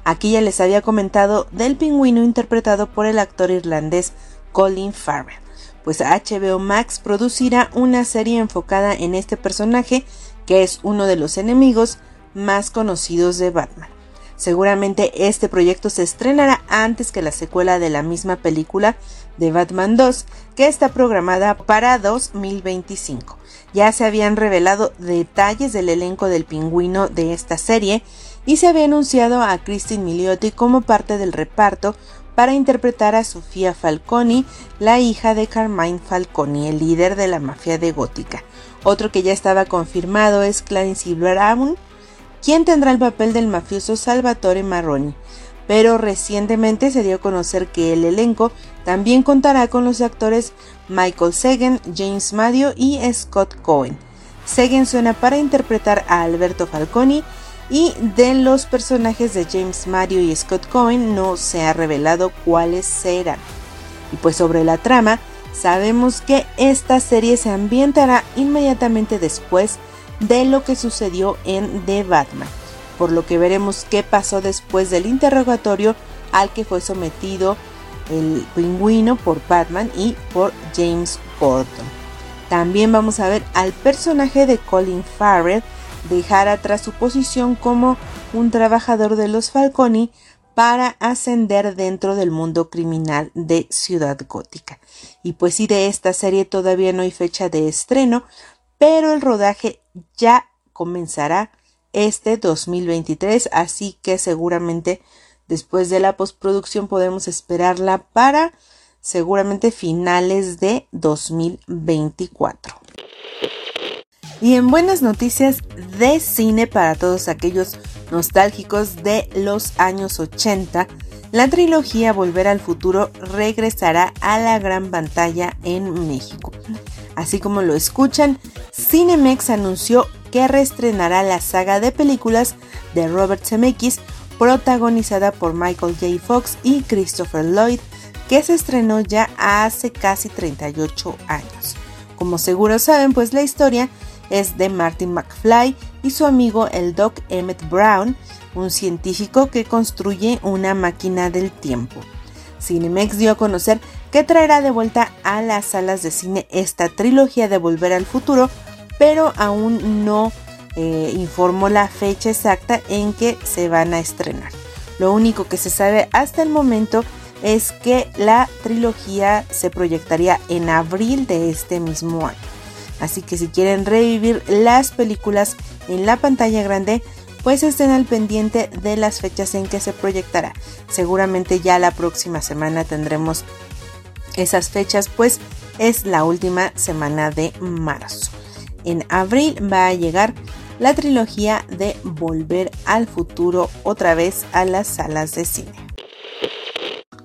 Aquí ya les había comentado del pingüino interpretado por el actor irlandés Colin Farrell, pues HBO Max producirá una serie enfocada en este personaje que es uno de los enemigos más conocidos de Batman. Seguramente este proyecto se estrenará antes que la secuela de la misma película de Batman 2, que está programada para 2025. Ya se habían revelado detalles del elenco del pingüino de esta serie y se había anunciado a Christine Milioti como parte del reparto para interpretar a Sofía Falconi, la hija de Carmine Falconi, el líder de la mafia de Gótica. Otro que ya estaba confirmado es Clancy Brown, quien tendrá el papel del mafioso Salvatore Marroni. Pero recientemente se dio a conocer que el elenco también contará con los actores Michael Sagan, James Madio y Scott Cohen. Sagan suena para interpretar a Alberto Falconi, Y de los personajes de James Mario y Scott Cohen no se ha revelado cuáles serán. Y pues sobre la trama, sabemos que esta serie se ambientará inmediatamente después de lo que sucedió en The Batman, por lo que veremos qué pasó después del interrogatorio al que fue sometido el pingüino por Batman y por James Gordon. También vamos a ver al personaje de Colin Farrell dejar atrás su posición como un trabajador de los Falconi para ascender dentro del mundo criminal de Ciudad Gótica. Y pues sí, de esta serie todavía no hay fecha de estreno, pero el rodaje ya comenzará este 2023, así que seguramente después de la postproducción podemos esperarla para seguramente finales de 2024. Y en buenas noticias de cine para todos aquellos nostálgicos de los años 80, la trilogía Volver al Futuro regresará a la gran pantalla en México. Así como lo escuchan, Cinemex anunció que reestrenará la saga de películas de Robert Zemeckis protagonizada por Michael J. Fox y Christopher Lloyd, que se estrenó ya hace casi 38 años. Como seguro saben, pues la historia es de Martin McFly y su amigo el Doc Emmett Brown, un científico que construye una máquina del tiempo. Cinemex dio a conocer que traerá de vuelta a las salas de cine esta trilogía de Volver al Futuro, pero aún no eh, informó la fecha exacta en que se van a estrenar. Lo único que se sabe hasta el momento es que la trilogía se proyectaría en abril de este mismo año. Así que si quieren revivir las películas en la pantalla grande, pues estén al pendiente de las fechas en que se proyectará. Seguramente ya la próxima semana tendremos esas fechas, pues es la última semana de marzo. En abril va a llegar la trilogía de Volver al futuro otra vez a las salas de cine.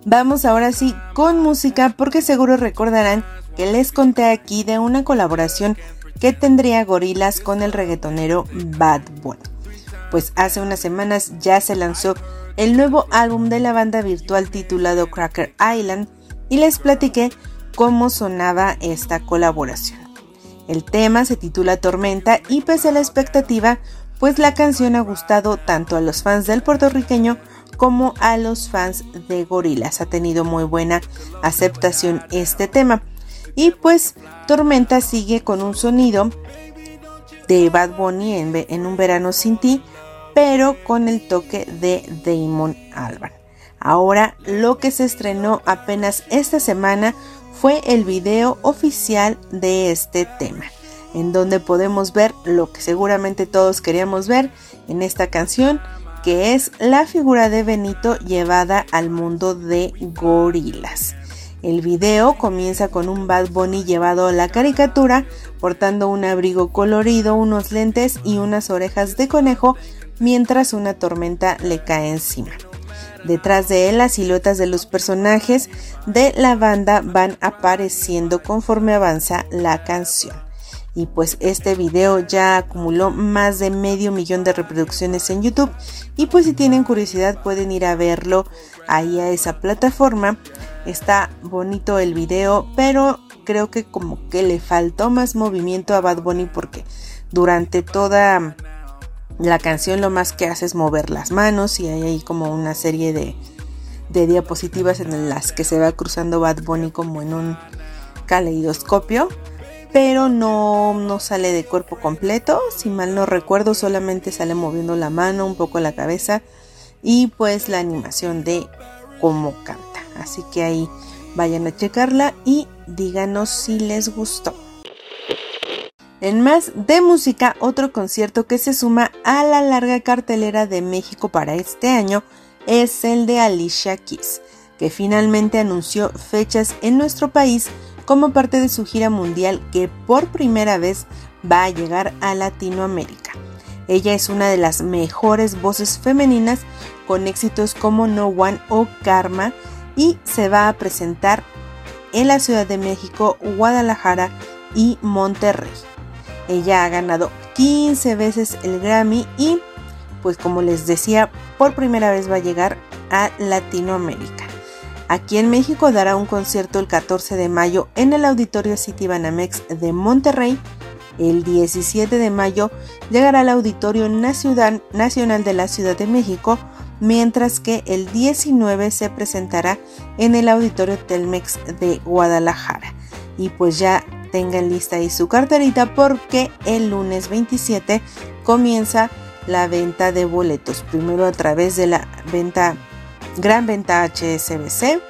Vamos ahora sí con música porque seguro recordarán que les conté aquí de una colaboración que tendría Gorilas con el reggaetonero Bad Bunny. Pues hace unas semanas ya se lanzó el nuevo álbum de la banda virtual titulado Cracker Island y les platiqué cómo sonaba esta colaboración. El tema se titula Tormenta y pese a la expectativa, pues la canción ha gustado tanto a los fans del puertorriqueño como a los fans de Gorilas. Ha tenido muy buena aceptación este tema. Y pues Tormenta sigue con un sonido de Bad Bunny en, un verano sin ti, pero con el toque de Damon Albarn. Ahora lo que se estrenó apenas esta semana fue el video oficial de este tema, en donde podemos ver lo que seguramente todos queríamos ver en esta canción, que es la figura de Benito llevada al mundo de gorilas. El video comienza con un Bad Bunny llevado a la caricatura, portando un abrigo colorido, unos lentes y unas orejas de conejo, mientras una tormenta le cae encima. Detrás de él las siluetas de los personajes de la banda van apareciendo conforme avanza la canción. Y pues este video ya acumuló más de medio millón de reproducciones en YouTube. Y pues si tienen curiosidad pueden ir a verlo ahí a esa plataforma. Está bonito el video, pero creo que como que le faltó más movimiento a Bad Bunny porque durante toda la canción lo más que hace es mover las manos y hay ahí como una serie de, diapositivas en las que se va cruzando Bad Bunny como en un caleidoscopio, pero no, no sale de cuerpo completo, si mal no recuerdo solamente sale moviendo la mano, un poco la cabeza y pues la animación de cómo canta. Así que ahí vayan a checarla y díganos si les gustó. En más de música, otro concierto que se suma a la larga cartelera de México para este año es el de Alicia Keys, que finalmente anunció fechas en nuestro país como parte de su gira mundial que por primera vez va a llegar a Latinoamérica. Ella es una de las mejores voces femeninas con éxitos como No One o Karma y se va a presentar en la Ciudad de México, Guadalajara y Monterrey. Ella ha ganado 15 veces el Grammy y pues como les decía, por primera vez va a llegar a Latinoamérica. Aquí en México dará un concierto el 14 de mayo en el Auditorio City Banamex de Monterrey. El 17 de mayo llegará al Auditorio Nacional de la Ciudad de México, mientras que el 19 se presentará en el Auditorio Telmex de Guadalajara. Y pues ya tengan lista ahí su carterita porque el lunes 27 comienza la venta de boletos. Primero a través de la venta Gran Venta HSBC,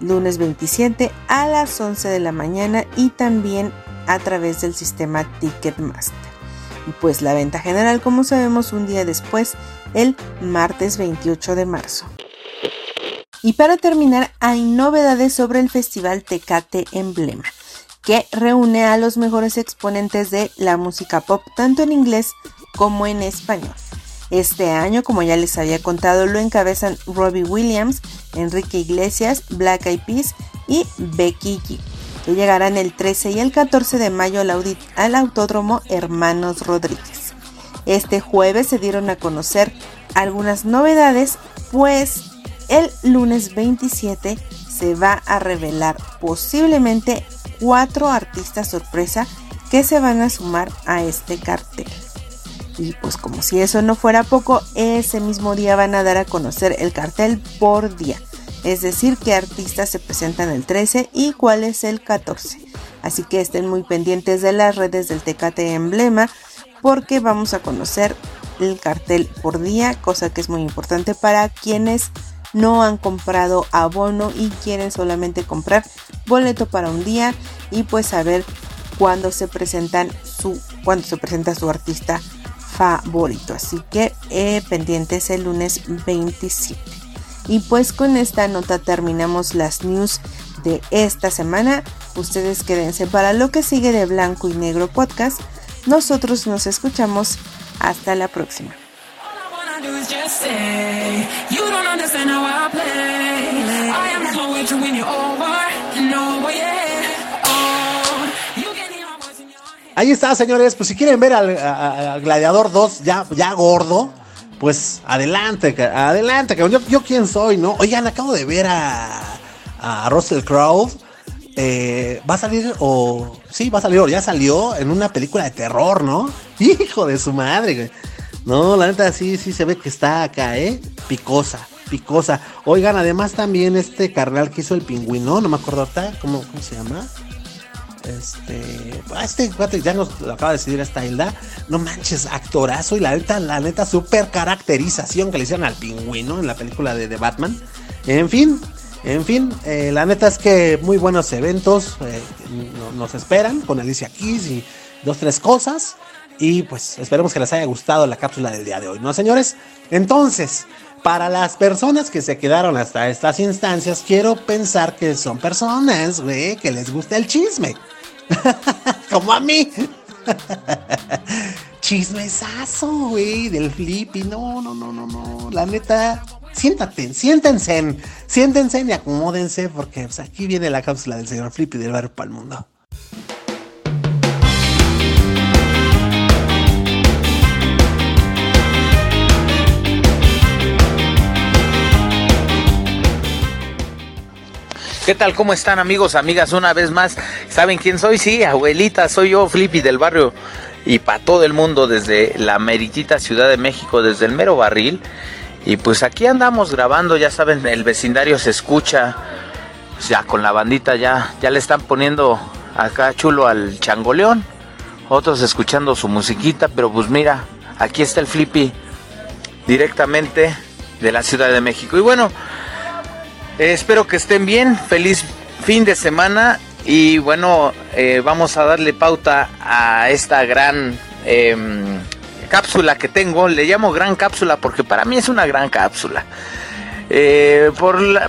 lunes 27 a las 11 de la mañana y también a través del sistema Ticketmaster. Y pues la venta general, como sabemos, un día después, el martes 28 de marzo. Y para terminar, hay novedades sobre el Festival Tecate Emblema, que reúne a los mejores exponentes de la música pop, tanto en inglés como en español. Este año, como ya les había contado, lo encabezan Robbie Williams, Enrique Iglesias, Black Eyed Peas y Becky G, que llegarán el 13 y el 14 de mayo al, Autódromo Hermanos Rodríguez. Este jueves se dieron a conocer algunas novedades, pues el lunes 27 se va a revelar posiblemente cuatro artistas sorpresa que se van a sumar a este cartel. Y pues como si eso no fuera poco, ese mismo día van a dar a conocer el cartel por día. Es decir, qué artistas se presentan el 13 y cuál es el 14. Así que estén muy pendientes de las redes del Tecate Emblema porque vamos a conocer el cartel por día, cosa que es muy importante para quienes no han comprado abono y quieren solamente comprar boleto para un día y pues saber cuándo se presentan su cuándo se presenta su artista favorito. Así que eh, pendientes el lunes 27. Y pues con esta nota terminamos las news de esta semana. Ustedes quédense para lo que sigue de Blanco y Negro Podcast. Nosotros nos escuchamos. Hasta la próxima. Ahí está, señores. Pues si quieren ver al, Gladiador 2 ya, ya gordo, pues adelante, adelante. Yo, yo quién soy, ¿no? Oigan, acabo de ver a, a Russell Crowe. Eh, va a salir, o sí, va a salir, o ya salió en una película de terror, ¿no? (laughs) Hijo de su madre, güey. No, la neta sí, sí se ve que está acá, ¿eh? Picosa, picosa. Oigan, además también este carnal que hizo el pingüino, no me acuerdo ahorita, ¿cómo, cómo se llama? Este, este ya nos lo acaba de decir esta Hilda. No manches, actorazo y la neta, la neta, super caracterización que le hicieron al pingüino en la película de The Batman. En fin, en fin, eh, la neta es que muy buenos eventos eh, nos esperan con Alicia Keys y dos, tres cosas. Y pues esperemos que les haya gustado la cápsula del día de hoy, ¿no, señores? Entonces, para las personas que se quedaron hasta estas instancias, quiero pensar que son personas, güey, que les gusta el chisme. (laughs) Como a mí. (laughs) Chismesazo, güey, del flippy. No, no, no, no, no. La neta, siéntate, siéntense, siéntense y acomódense porque pues, aquí viene la cápsula del señor Flippy del barrio para el mundo. ¿Qué tal? ¿Cómo están amigos, amigas? Una vez más, ¿saben quién soy? Sí, abuelita, soy yo, Flippy del barrio. Y para todo el mundo, desde la meritita Ciudad de México, desde el mero barril. Y pues aquí andamos grabando, ya saben, el vecindario se escucha. Pues ya con la bandita ya, ya le están poniendo acá chulo al changoleón. Otros escuchando su musiquita, pero pues mira, aquí está el Flippy directamente de la Ciudad de México. Y bueno, eh, espero que estén bien, feliz fin de semana y bueno, eh, vamos a darle pauta a esta gran em, cápsula que tengo. Le llamo gran cápsula porque para mí es una gran cápsula. Eh,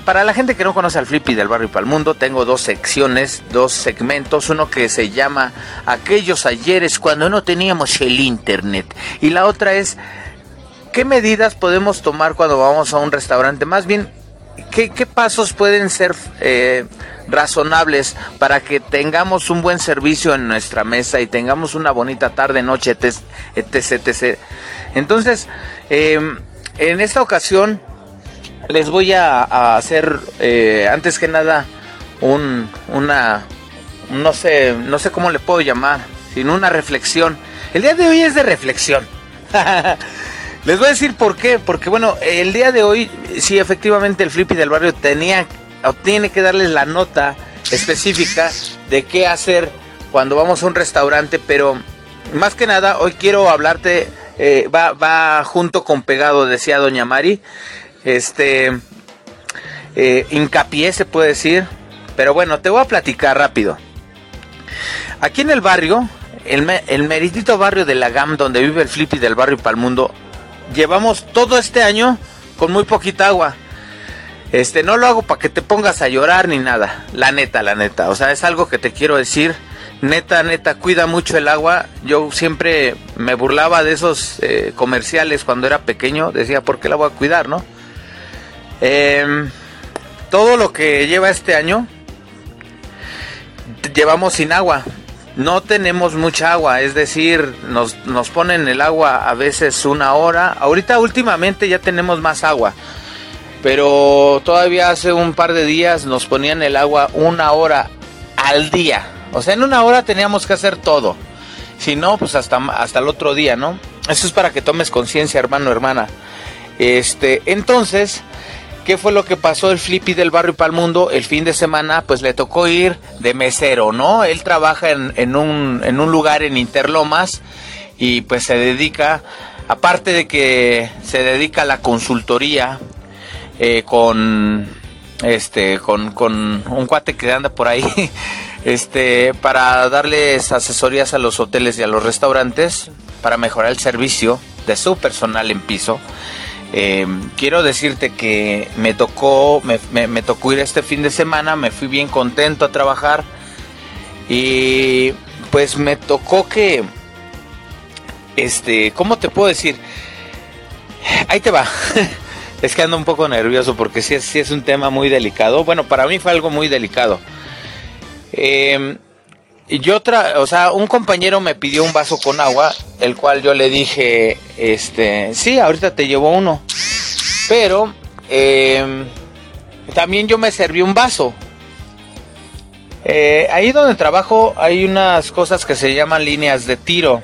para la gente que no conoce al Flippy del Barrio para el Mundo, tengo dos secciones, dos segmentos. Uno que se llama Aquellos ayeres cuando no teníamos el Internet. Y la otra es, ¿qué medidas podemos tomar cuando vamos a un restaurante? Más bien, ¿qué, pasos pueden ser eh, razonables para que tengamos un buen servicio en nuestra mesa y tengamos una bonita tarde, noche, etc. etc, Entonces, eh, en esta ocasión les voy a, hacer, eh, antes que nada, un, una, no sé, no sé cómo le puedo llamar, sino una reflexión. El día de hoy es de reflexión. (laughs) Les voy a decir por qué, porque bueno, el día de hoy sí efectivamente el Flippy del barrio tenía tiene que darles la nota específica de qué hacer cuando vamos a un restaurante, pero más que nada hoy quiero hablarte, eh, va, junto con pegado, decía Doña Mari, este, eh, hincapié se puede decir, pero bueno, te voy a platicar rápido. Aquí en el barrio, el, el meritito barrio de la GAM, donde vive el Flippy del barrio Palmundo, llevamos todo este año con muy poquita agua. Este, no lo hago para que te pongas a llorar ni nada. La neta, la neta. O sea, es algo que te quiero decir. Neta, neta, cuida mucho el agua. Yo siempre me burlaba de esos eh, comerciales cuando era pequeño. Decía, ¿por qué la voy a cuidar, no? Em, todo lo que lleva este año, llevamos sin agua. No tenemos mucha agua, es decir, nos, nos ponen el agua a veces una hora. Ahorita últimamente ya tenemos más agua pero todavía hace un par de días nos ponían el agua una hora al día. O sea, en una hora teníamos que hacer todo. Si no, pues hasta, hasta el otro día, ¿no? Eso es para que tomes conciencia, hermano, hermana. Este, entonces, ¿qué fue lo que pasó el Flippy del barrio Palmundo? El fin de semana, pues le tocó ir de mesero, ¿no? Él trabaja en, en, un, en un lugar en Interlomas y pues se dedica, aparte de que se dedica a la consultoría, eh, con este con, con, un cuate que anda por ahí (laughs) este para darles asesorías a los hoteles y a los restaurantes para mejorar el servicio de su personal en piso eh, quiero decirte que me tocó me, tocó ir este fin de semana me fui bien contento a trabajar y pues me tocó que este cómo te puedo decir ahí te va (laughs) Es que ando un poco nervioso porque sí es, es un tema muy delicado. Bueno, para mí fue algo muy delicado. Eh, yo otra, o sea, un compañero me pidió un vaso con agua, el cual yo le dije, este, sí, ahorita te llevo uno. Pero em, también yo me serví un vaso. Eh, ahí donde trabajo hay unas cosas que se llaman líneas de tiro.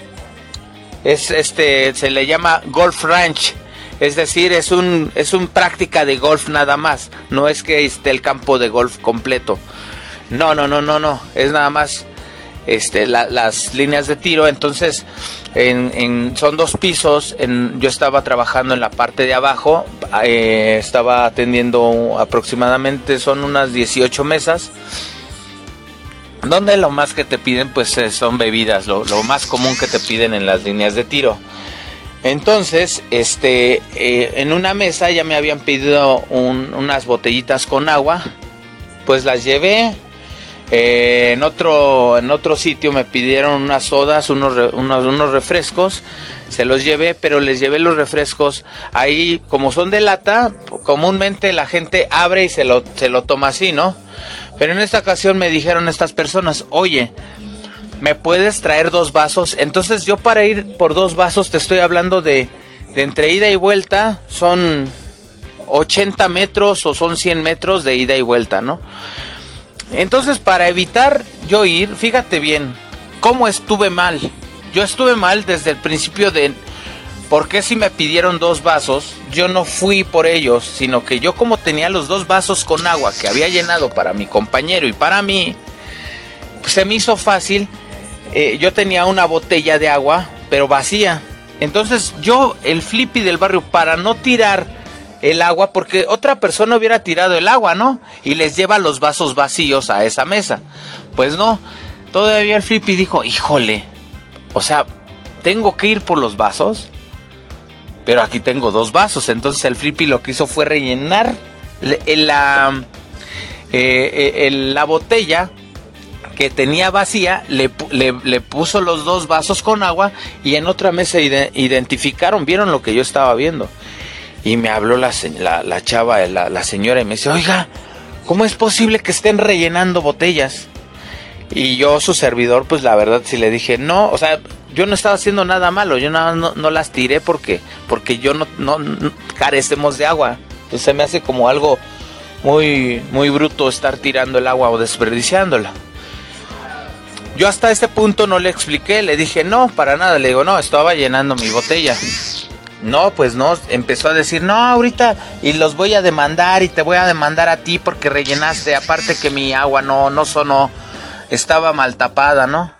Es este, se le llama golf ranch. Es decir, es un, es un práctica de golf nada más. No es que esté el campo de golf completo. No, no, no, no, no. Es nada más este, las líneas de tiro. Entonces, en, son dos pisos. En, yo estaba trabajando en la parte de abajo. Eh, estaba atendiendo aproximadamente, son unas 18 mesas. Donde lo más que te piden, pues eh, son bebidas. Lo, lo más común que te piden en las líneas de tiro. Entonces, este, eh, en una mesa ya me habían pedido unas botellitas con agua, pues las llevé. Eh, en otro, en otro sitio me pidieron unas sodas, unos, unos, refrescos, se los llevé, pero les llevé los refrescos ahí, como son de lata, comúnmente la gente abre y se lo, se lo toma así, ¿no? Pero en esta ocasión me dijeron estas personas, oye, ¿me puedes traer dos vasos? Entonces yo para ir por dos vasos te estoy hablando de, de entre ida y vuelta, son 80 metros o son 100 metros de ida y vuelta, ¿no? Entonces para evitar yo ir, fíjate bien, ¿cómo estuve mal? Yo estuve mal desde el principio de... ¿Por qué si me pidieron dos vasos? Yo no fui por ellos, sino que yo como tenía los dos vasos con agua que había llenado para mi compañero y para mí, pues se me hizo fácil eh, yo tenía una botella de agua, pero vacía. Entonces yo, el flippy del barrio, para no tirar el agua, porque otra persona hubiera tirado el agua, ¿no? Y les lleva los vasos vacíos a esa mesa. Pues no, todavía el flippy dijo, híjole, o sea, tengo que ir por los vasos, pero aquí tengo dos vasos. Entonces el flippy lo que hizo fue rellenar la, eh, eh, la botella que tenía vacía, le, puso los dos vasos con agua y en otra mesa identificaron, vieron lo que yo estaba viendo. Y me habló la, la, chava, la, la señora, y me dice, oiga, ¿cómo es posible que estén rellenando botellas? Y yo, su servidor, pues la verdad sí le dije, no, o sea, yo no estaba haciendo nada malo, yo nada no, no, las tiré porque, porque yo no, no, carecemos de agua. Entonces se me hace como algo muy, muy bruto estar tirando el agua o desperdiciándola. Yo hasta este punto no le expliqué, le dije, no, para nada, le digo, no, estaba llenando mi botella. No, pues no, empezó a decir, no, ahorita y los voy a demandar y te voy a demandar a ti porque rellenaste, aparte que mi agua no, no sonó estaba mal tapada, ¿no?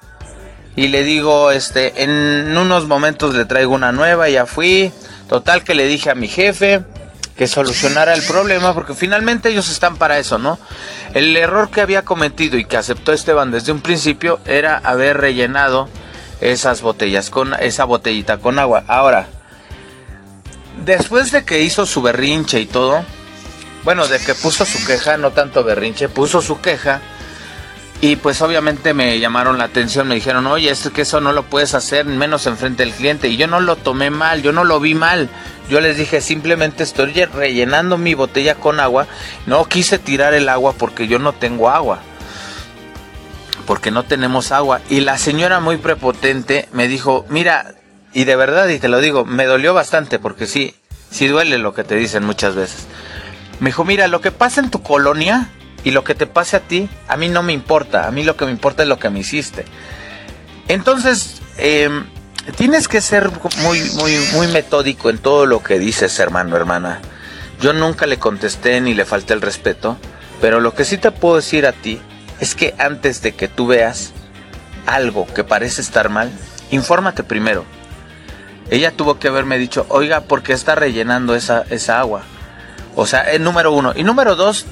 Y le digo, este, en unos momentos le traigo una nueva, ya fui. Total que le dije a mi jefe que solucionara el problema, porque finalmente ellos están para eso, ¿no? El error que había cometido y que aceptó Esteban desde un principio era haber rellenado esas botellas con esa botellita con agua. Ahora, después de que hizo su berrinche y todo, bueno, de que puso su queja, no tanto berrinche, puso su queja y pues obviamente me llamaron la atención, me dijeron, oye, esto que eso no lo puedes hacer, menos enfrente del cliente. Y yo no lo tomé mal, yo no lo vi mal. Yo les dije, simplemente estoy rellenando mi botella con agua. No quise tirar el agua porque yo no tengo agua. Porque no tenemos agua. Y la señora muy prepotente me dijo, mira, y de verdad, y te lo digo, me dolió bastante porque sí, sí duele lo que te dicen muchas veces. Me dijo, mira, lo que pasa en tu colonia y lo que te pase a ti, a mí no me importa. A mí lo que me importa es lo que me hiciste. Entonces, em, tienes que ser muy, muy, muy metódico en todo lo que dices, hermano, hermana. Yo nunca le contesté ni le falté el respeto, pero lo que sí te puedo decir a ti es que antes de que tú veas algo que parece estar mal, infórmate primero. Ella tuvo que haberme dicho, oiga, ¿por qué está rellenando esa, esa agua? O sea, el número uno. Y número dos,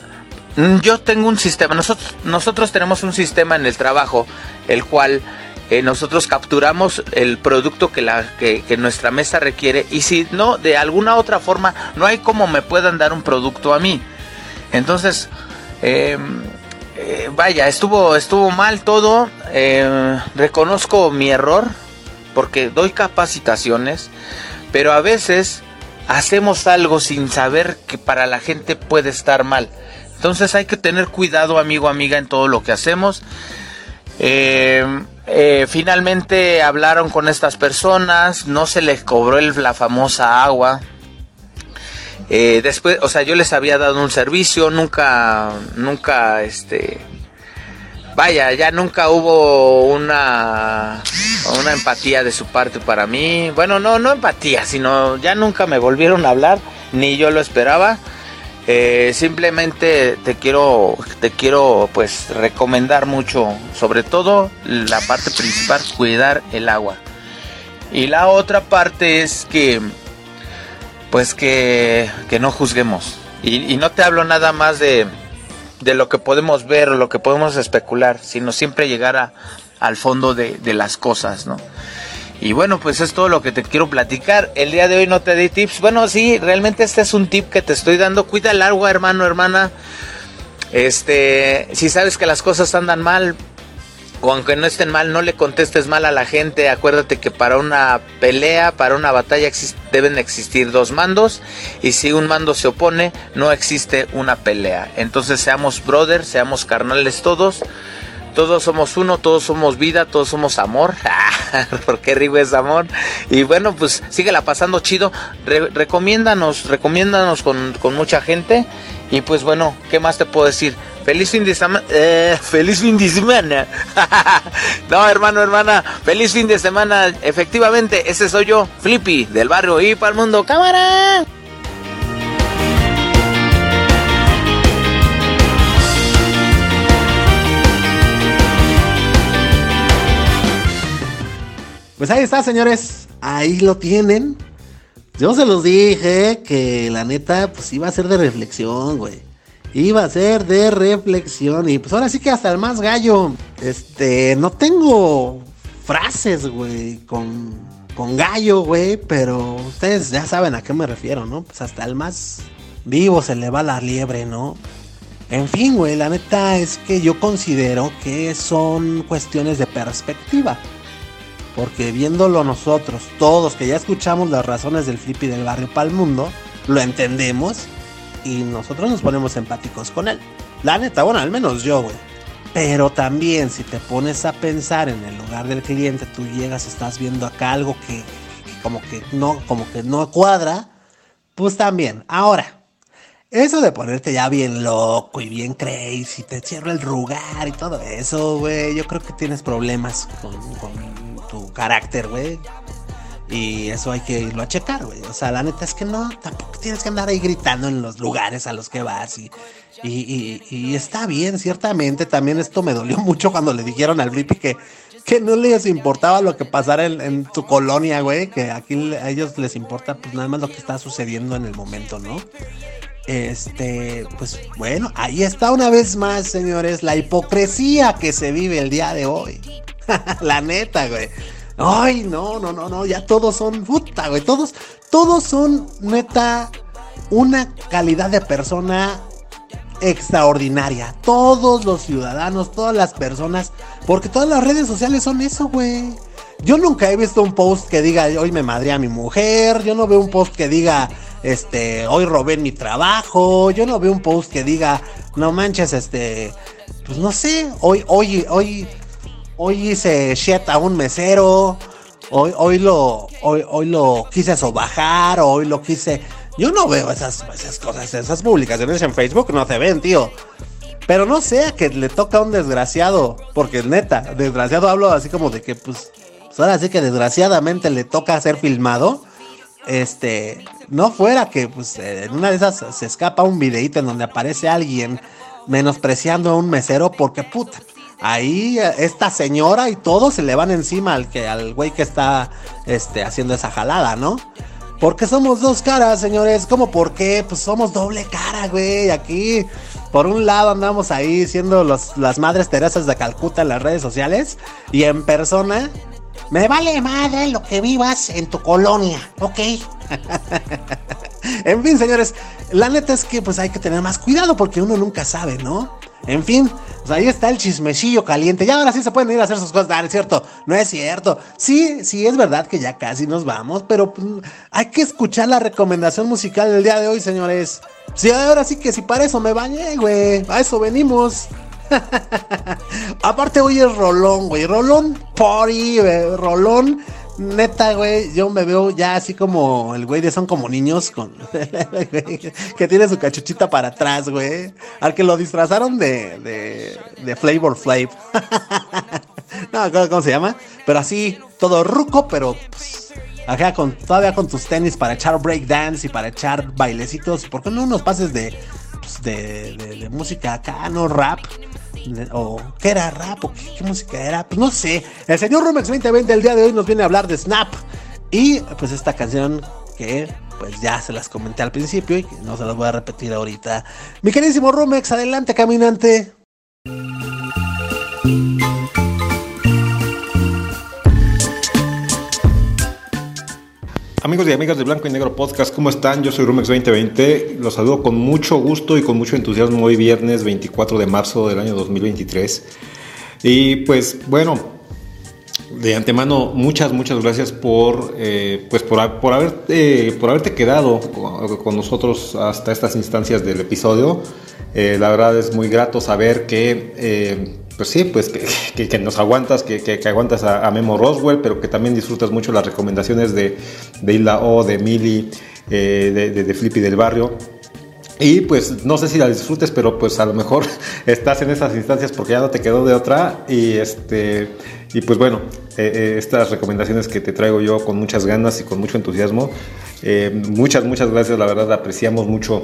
Mm, yo tengo un sistema, nosotros, nosotros tenemos un sistema en el trabajo, el cual eh, nosotros capturamos el producto que, la, que, nuestra mesa requiere y si no, de alguna otra forma, no hay como me puedan dar un producto a mí. Entonces, em, eh, vaya, estuvo, estuvo mal todo, em, reconozco mi error porque doy capacitaciones, pero a veces hacemos algo sin saber que para la gente puede estar mal. Entonces hay que tener cuidado, amigo, amiga, en todo lo que hacemos. Eh, eh, finalmente hablaron con estas personas, no se les cobró la famosa agua. Eh, después, o sea, yo les había dado un servicio, nunca, nunca, este, vaya, ya nunca hubo una, una empatía de su parte para mí. Bueno, no, no empatía, sino ya nunca me volvieron a hablar, ni yo lo esperaba. Eh, simplemente te quiero, te quiero pues recomendar mucho, sobre todo la parte principal, cuidar el agua. Y la otra parte es que, pues que, que no juzguemos. Y, no te hablo nada más de, de lo que podemos ver lo que podemos especular, sino siempre llegar a, al fondo de, de las cosas, ¿no? Y bueno, pues es todo lo que te quiero platicar. El día de hoy no te di tips. Bueno, sí, realmente este es un tip que te estoy dando. Cuida el agua, hermano, hermana. Este, si sabes que las cosas andan mal, o aunque no estén mal, no le contestes mal a la gente. Acuérdate que para una pelea, para una batalla deben existir dos mandos. Y si un mando se opone, no existe una pelea. Entonces seamos brothers, seamos carnales todos. Todos somos uno, todos somos vida, todos somos amor. (laughs) Porque rico es amor. Y bueno, pues síguela pasando chido. recomiéndanos, recomiéndanos con, mucha gente. Y pues bueno, ¿qué más te puedo decir? Feliz fin de semana. Eh, (laughs) feliz fin de semana. (laughs) no, hermano, hermana. Feliz fin de semana. Efectivamente, ese soy yo, Flippy, del barrio y para el mundo. ¡Cámara! Pues ahí está, señores. Ahí lo tienen. Yo se los dije que la neta, pues iba a ser de reflexión, güey. Iba a ser de reflexión. Y pues ahora sí que hasta el más gallo. Este, no tengo frases, güey, con, con gallo, güey. Pero ustedes ya saben a qué me refiero, ¿no? Pues hasta el más vivo se le va la liebre, ¿no? En fin, güey, la neta es que yo considero que son cuestiones de perspectiva. Porque viéndolo nosotros, todos que ya escuchamos las razones del flippy del barrio para el mundo, lo entendemos y nosotros nos ponemos empáticos con él. La neta, bueno, al menos yo, güey. Pero también si te pones a pensar en el lugar del cliente, tú llegas, estás viendo acá algo que, como que no, como que no cuadra, pues también. Ahora, eso de ponerte ya bien loco y bien crazy, te cierra el lugar y todo eso, güey, yo creo que tienes problemas con, con tu carácter, güey. Y eso hay que irlo a checar, güey. O sea, la neta es que no, tampoco tienes que andar ahí gritando en los lugares a los que vas. Y, y, está bien, ciertamente. También esto me dolió mucho cuando le dijeron al Blippi que, que no les importaba lo que pasara en, en tu colonia, güey. Que aquí a ellos les importa, pues nada más lo que está sucediendo en el momento, ¿no? Este, pues bueno, ahí está una vez más, señores, la hipocresía que se vive el día de hoy. (laughs) la neta, güey. Ay, no, no, no, no, ya todos son puta, güey. Todos, todos son neta una calidad de persona extraordinaria. Todos los ciudadanos, todas las personas, porque todas las redes sociales son eso, güey. Yo nunca he visto un post que diga hoy me madré a mi mujer. Yo no veo un post que diga este hoy robé mi trabajo. Yo no veo un post que diga no manches este pues no sé hoy hoy hoy hoy hice shit a un mesero. Hoy, hoy lo hoy, hoy lo quise sobajar, hoy lo quise. Yo no veo esas, esas cosas, esas publicaciones en Facebook no se ven, tío. Pero no sea que le toca a un desgraciado, porque neta, desgraciado hablo así como de que pues, ahora sí que desgraciadamente le toca ser filmado. Este, no fuera que pues en una de esas se escapa un videito en donde aparece alguien menospreciando a un mesero porque puta, ahí esta señora y todos se le van encima al que al güey que está este haciendo esa jalada, ¿no? Porque somos dos caras, señores. ¿Cómo por qué? Pues somos doble cara, güey. Aquí, por un lado, andamos ahí siendo las madres Teresas de Calcuta en las redes sociales. Y en persona, me vale madre lo que vivas en tu colonia, ¿ok? (laughs) en fin, señores, la neta es que pues hay que tener más cuidado porque uno nunca sabe, ¿no? En fin, pues ahí está el chismecillo caliente. Ya ahora sí se pueden ir a hacer sus cosas. Ah, es cierto, no es cierto. Sí, sí es verdad que ya casi nos vamos, pero pues, hay que escuchar la recomendación musical del día de hoy, señores. Sí, ahora sí que si para eso me bañé, güey. A eso venimos. (laughs) Aparte hoy es Rolón, güey. Rolón Party, güey. Rolón neta, güey, yo me veo ya así como el güey de son como niños con (laughs) que tiene su cachuchita para atrás, güey. Al que lo disfrazaron de, de, de Flavor Flav. (laughs) no, ¿cómo se llama? Pero así, todo ruco, pero pues, acá con, todavía con tus tenis para echar breakdance y para echar bailecitos. ¿Por qué no unos pases de, pues, de, de, de música acá, no rap? O qué era rap o qué, música era, pues no sé. El señor Rumex 2020 el día de hoy nos viene a hablar de Snap y pues esta canción que pues ya se las comenté al principio y no se las voy a repetir ahorita. Mi queridísimo Rumex, adelante caminante. Amigos y amigas de Blanco y Negro Podcast, ¿cómo están? Yo soy Rumex 2020. Los saludo con mucho gusto y con mucho entusiasmo hoy viernes 24 de marzo del año 2023. Y pues bueno, de antemano muchas, muchas gracias por, eh, pues por, por, haber, eh, por haberte quedado con nosotros hasta estas instancias del episodio. Eh, la verdad es muy grato saber que pues sí, pues que, que, nos aguantas, que, que aguantas a, Memo Roswell, pero que también disfrutas mucho las recomendaciones de, de Isla O, de Mili, eh, de, de, Flippy del barrio. Y pues no sé si la disfrutes, pero pues a lo mejor (laughs) estás en esas instancias porque ya no te quedó de otra. Y este y pues bueno, eh, eh, estas recomendaciones que te traigo yo con muchas ganas y con mucho entusiasmo. Eh, muchas, muchas gracias, la verdad apreciamos mucho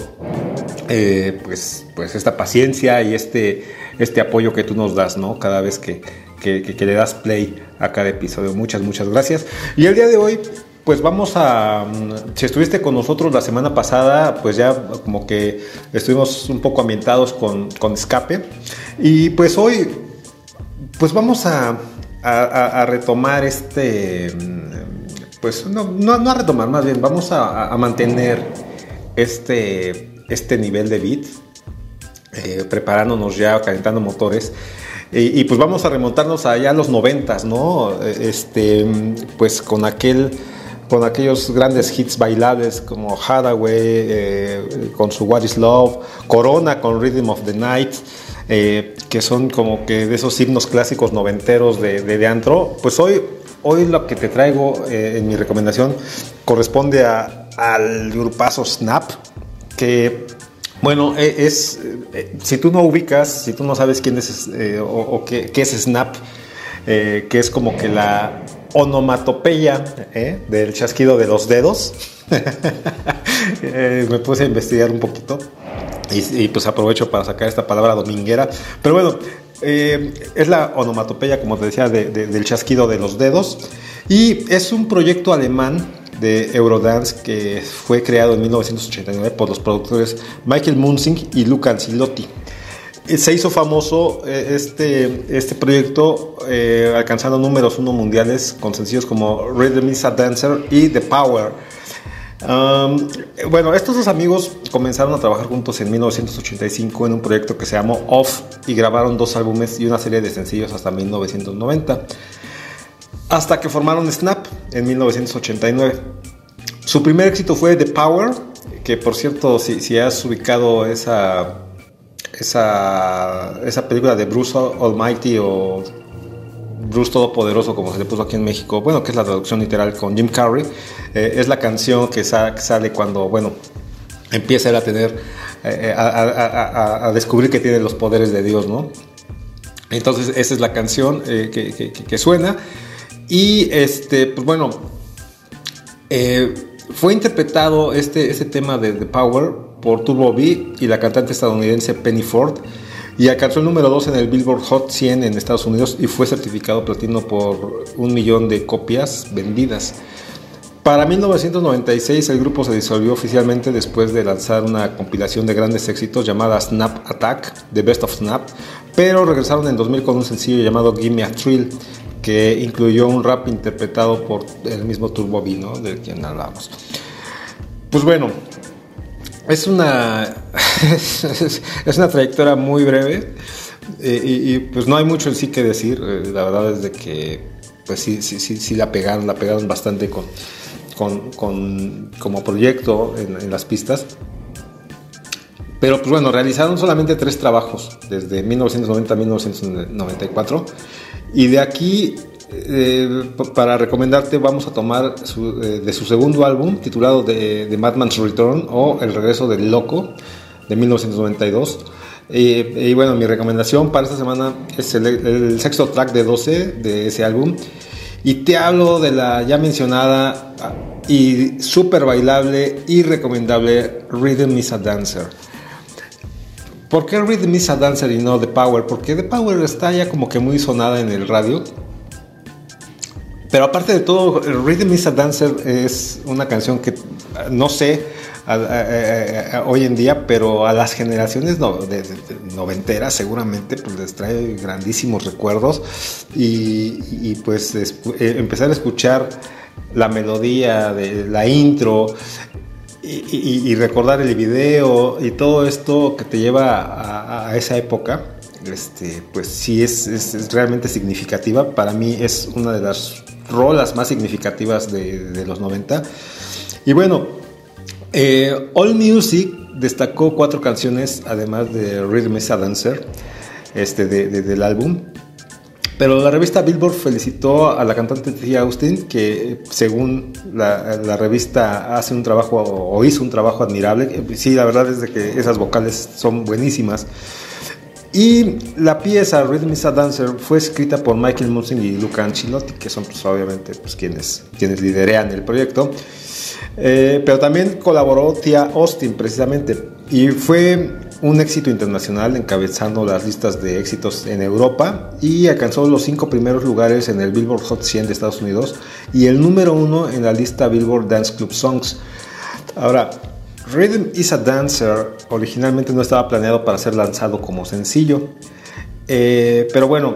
pues, pues esta paciencia y este, este apoyo que tú nos das, ¿no? Cada vez que, que, que, le das play a cada episodio. Muchas, muchas gracias. Y el día de hoy pues vamos a, si estuviste con nosotros la semana pasada, pues ya como que estuvimos un poco ambientados con, con escape. Y pues hoy, pues vamos a, a, retomar este, pues no, no, no, a retomar, más bien vamos a, mantener este, este nivel de beat, eh, preparándonos ya, calentando motores. Y, y, pues vamos a remontarnos allá a los noventas, ¿no? Este, pues con aquel con aquellos grandes hits bailables como Hathaway eh, con su What is Love, Corona con Rhythm of the Night, eh, que son como que de esos himnos clásicos noventeros de, de, antro, pues hoy, hoy lo que te traigo eh, en mi recomendación corresponde a, al grupazo Snap, que bueno, e, es, si tú no ubicas, si tú no sabes quién es o, qué, es Snap, que es como que la onomatopeya ¿eh? del chasquido de los dedos. (laughs) Eh, me puse a investigar un poquito y, pues aprovecho para sacar esta palabra dominguera. Pero bueno, eh, es la onomatopeya, como te decía, del chasquido de los dedos. Y es un proyecto alemán de Eurodance que fue creado en 1989 por los productores Michael Munzing y Luca Ancilotti. Eh, se hizo famoso eh, este, este proyecto eh, alcanzando números uno mundiales con sencillos como Rhythm is a Dancer y The Power. Bueno, estos dos amigos comenzaron a trabajar juntos en 1985 en un proyecto que se llamó Off y grabaron dos álbumes y una serie de sencillos hasta 1990. Hasta que formaron Snap en 1989. Su primer éxito fue The Power, que por cierto, si has ubicado esa esa, esa película de Bruce Almighty o Bruce Todopoderoso, como se le puso aquí en México, bueno, que es la traducción literal con Jim Carrey, eh, es la canción que, sale cuando, bueno, empieza a tener, eh, a, descubrir que tiene los poderes de Dios, ¿no? Entonces, esa es la canción eh, que, suena. Y, este, pues bueno, fue interpretado este, este tema de The Power por Turbo B y la cantante estadounidense Penny Ford y alcanzó el número 2 en el Billboard Hot 100 en Estados Unidos y fue certificado platino por un millón de copias vendidas. Para 1996 el grupo se disolvió oficialmente después de lanzar una compilación de grandes éxitos llamada Snap Attack, The Best of Snap, pero regresaron en 2000 con un sencillo llamado Give Me a Thrill, que incluyó un rap interpretado por el mismo Turbo B, ¿no? del quien hablamos. Pues bueno, es una, (laughs) es una trayectoria muy breve eh, y, pues no hay mucho en sí que decir. Eh, la verdad es de que pues sí, sí, sí, la pegaron, la pegaron bastante con, con, con como proyecto en, en, las pistas. Pero pues bueno, realizaron solamente tres trabajos desde 1990 a 1994 y de aquí eh, para recomendarte vamos a tomar eh, de su segundo álbum titulado The, Madman's Return o El regreso del loco de 1992. y bueno, mi recomendación para esta semana es el, sexto track de 12 de ese álbum. Y te hablo de la ya mencionada y súper bailable y recomendable Rhythm is a Dancer. ¿Por qué Rhythm is a Dancer y no The Power? Porque The Power está ya como que muy sonada en el radio pero aparte de todo, Rhythm is a Dancer es una canción que no sé hoy en día, pero a las generaciones noventeras seguramente pues les trae grandísimos recuerdos. Y, pues eh, empezar a escuchar la melodía de la intro y, recordar el video y todo esto que te lleva a, esa época, este, pues sí es, es, realmente significativa. Para mí es una de las rolas más significativas de, los 90. Y bueno, eh, All Music destacó cuatro canciones, además de Rhythm is a Dancer, este, del álbum. Pero la revista Billboard felicitó a la cantante Tia Austin, que según la, revista hace un trabajo o hizo un trabajo admirable. Sí, la verdad es de que esas vocales son buenísimas. Y la pieza Rhythm is a Dancer fue escrita por Michael Munsing y Luca Ancilotti, que son pues, obviamente pues, quienes, quienes liderean el proyecto. Eh, pero también colaboró Tia Austin precisamente y fue un éxito internacional encabezando las listas de éxitos en Europa y alcanzó los cinco primeros lugares en el Billboard Hot 100 de Estados Unidos y el número uno en la lista Billboard Dance Club Songs. Ahora, Rhythm is a Dancer originalmente no estaba planeado para ser lanzado como sencillo, eh, pero bueno,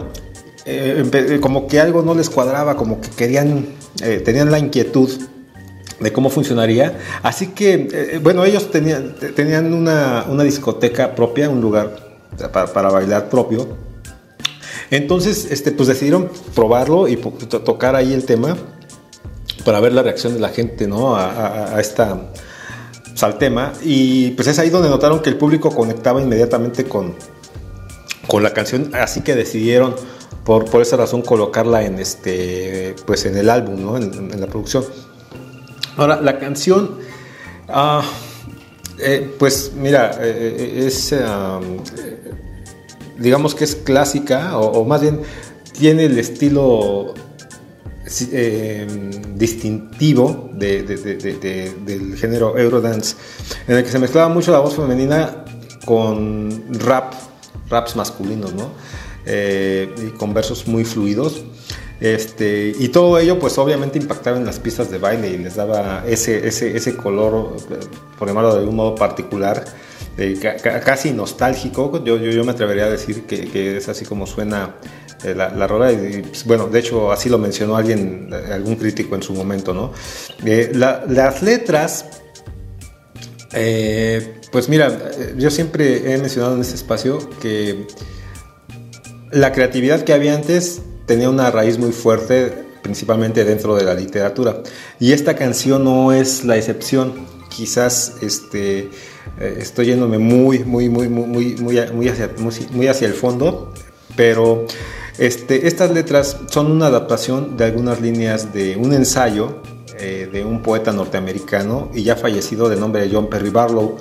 eh, como que algo no les cuadraba, como que querían, eh, tenían la inquietud de cómo funcionaría. Así que, bueno, ellos tenían, tenían una, discoteca propia, un lugar para, bailar propio. Entonces, este, pues decidieron probarlo y tocar ahí el tema para ver la reacción de la gente, ¿no? A, esta saltema. Y pues es ahí donde notaron que el público conectaba inmediatamente con, con la canción, así que decidieron por, por esa razón colocarla en este pues en el álbum, ¿no? en, la producción. Ahora, la canción, eh, pues mira, eh, eh, es, digamos que es clásica, o, más bien tiene el estilo distintivo del género Eurodance, en el que se mezclaba mucho la voz femenina con rap, raps masculinos, ¿no? y con versos muy fluidos. Este, y todo ello pues obviamente impactaba en las pistas de baile y les daba ese, ese, ese color, por llamarlo de un modo particular, casi nostálgico. Yo, yo, yo, me atrevería a decir que es así como suena eh, la, la rola. Y, pues, bueno, de hecho así lo mencionó alguien, algún crítico en su momento, ¿no? Eh, las letras... Eh, pues mira, yo siempre he mencionado en este espacio que la creatividad que había antes tenía una raíz muy fuerte, principalmente dentro de la literatura. Y esta canción no es la excepción. Quizás este, eh, estoy yéndome muy, muy, muy, muy, muy, muy, hacia, muy, hacia el fondo, pero este, estas letras son una adaptación de algunas líneas de un ensayo eh, de un poeta norteamericano y ya fallecido de nombre de John Perry Barlow.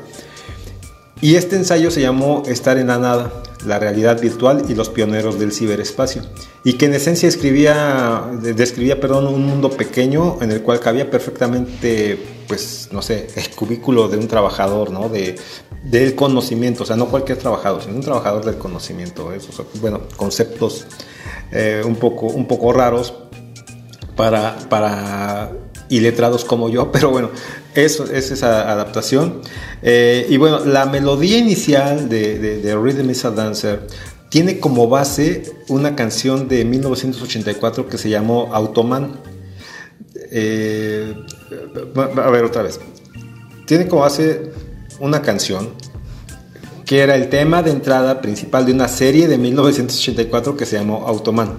Y este ensayo se llamó Estar en la nada la realidad virtual y los pioneros del ciberespacio, y que en esencia escribía, describía perdón, un mundo pequeño en el cual cabía perfectamente, pues, no sé, el cubículo de un trabajador, ¿no? De, del conocimiento, o sea, no cualquier trabajador, sino un trabajador del conocimiento, esos, bueno, conceptos eh, un, poco, un poco raros para, para iletrados como yo, (laughs) pero bueno, eso es esa adaptación. Eh, y bueno, la melodía inicial de, Rhythm is a Dancer tiene como base una canción de 1984 que se llamó Automan. Eh, a ver otra vez. Tiene como base una canción que era el tema de entrada principal de una serie de 1984 que se llamó Automan.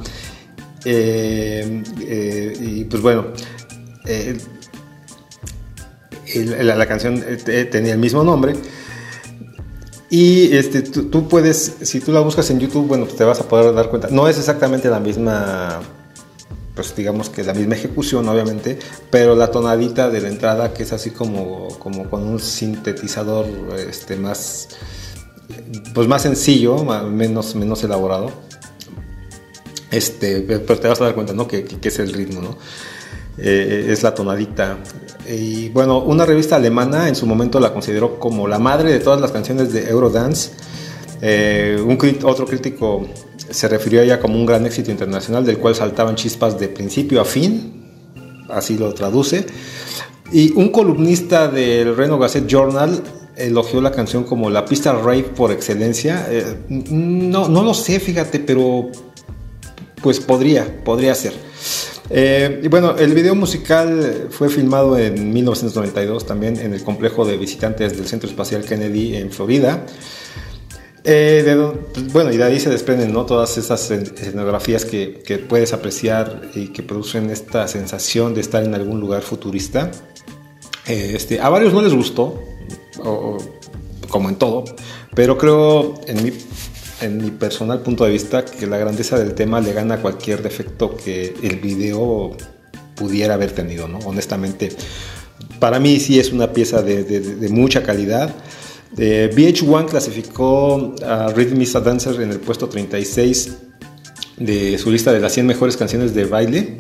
Eh, y pues bueno, la, canción eh, tenía el mismo nombre. Y este, tú, puedes, si tú la buscas en YouTube, bueno, te vas a poder dar cuenta. No es exactamente la misma, pues digamos que la misma ejecución, obviamente, pero la tonadita de la entrada, que es así como, como con un sintetizador este, más, pues más sencillo, menos, menos elaborado. Este, pero te vas a dar cuenta, ¿no? Que, que es el ritmo, ¿no? Eh, es la tonadita. Y bueno, una revista alemana en su momento la consideró como la madre de todas las canciones de Eurodance. Eh, un, otro crítico se refirió a ella como un gran éxito internacional del cual saltaban chispas de principio a fin, así lo traduce. Y un columnista del Reno Gazette Journal elogió la canción como la pista rave por excelencia. Eh, no, no lo sé, fíjate, pero pues podría, podría ser. Eh, y bueno, el video musical fue filmado en 1992 también en el complejo de visitantes del Centro Espacial Kennedy en Florida. Eh, pues, bueno, y de ahí se desprenden ¿no? todas esas escenografías que, puedes apreciar y que producen esta sensación de estar en algún lugar futurista. Eh, este, a varios no les gustó, como en todo, pero creo, en mi en mi personal punto de vista, que la grandeza del tema le gana cualquier defecto que el video pudiera haber tenido, ¿no? Honestamente, para mí sí es una pieza de, mucha calidad. Eh, VH1 clasificó a Rhythm is a Dancer en el puesto 36 de su lista de las 100 mejores canciones de baile,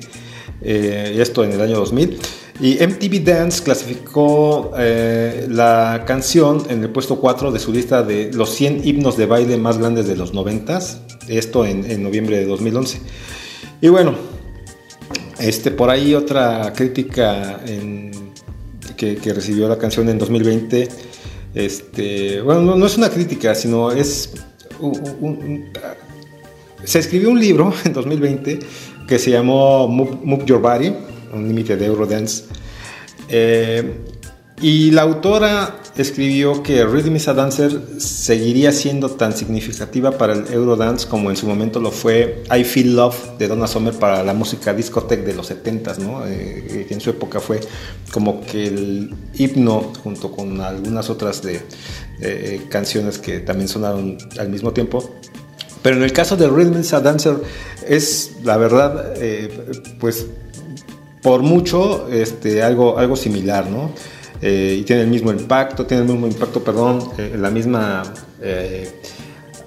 eh, esto en el año 2000. Y MTV Dance clasificó eh, la canción en el puesto 4 de su lista de los 100 himnos de baile más grandes de los 90, esto en, noviembre de 2011. Y bueno, este, por ahí otra crítica que, recibió la canción en 2020, este, bueno, no, es una crítica, sino es... se escribió un libro (laughs) en 2020 que se llamó Move Your Body un límite de Eurodance. Eh, y la autora escribió que Rhythm is a Dancer seguiría siendo tan significativa para el Eurodance como en su momento lo fue I Feel Love de Donna Summer para la música discoteca de los 70s, ¿no? Eh, en su época fue como que el himno junto con algunas otras de, eh, canciones que también sonaron al mismo tiempo. Pero en el caso de Rhythm is a Dancer es la verdad, eh, pues por mucho este, algo, algo similar, ¿no? Eh, y tiene el mismo impacto, tiene el mismo impacto, perdón, eh, la misma, eh,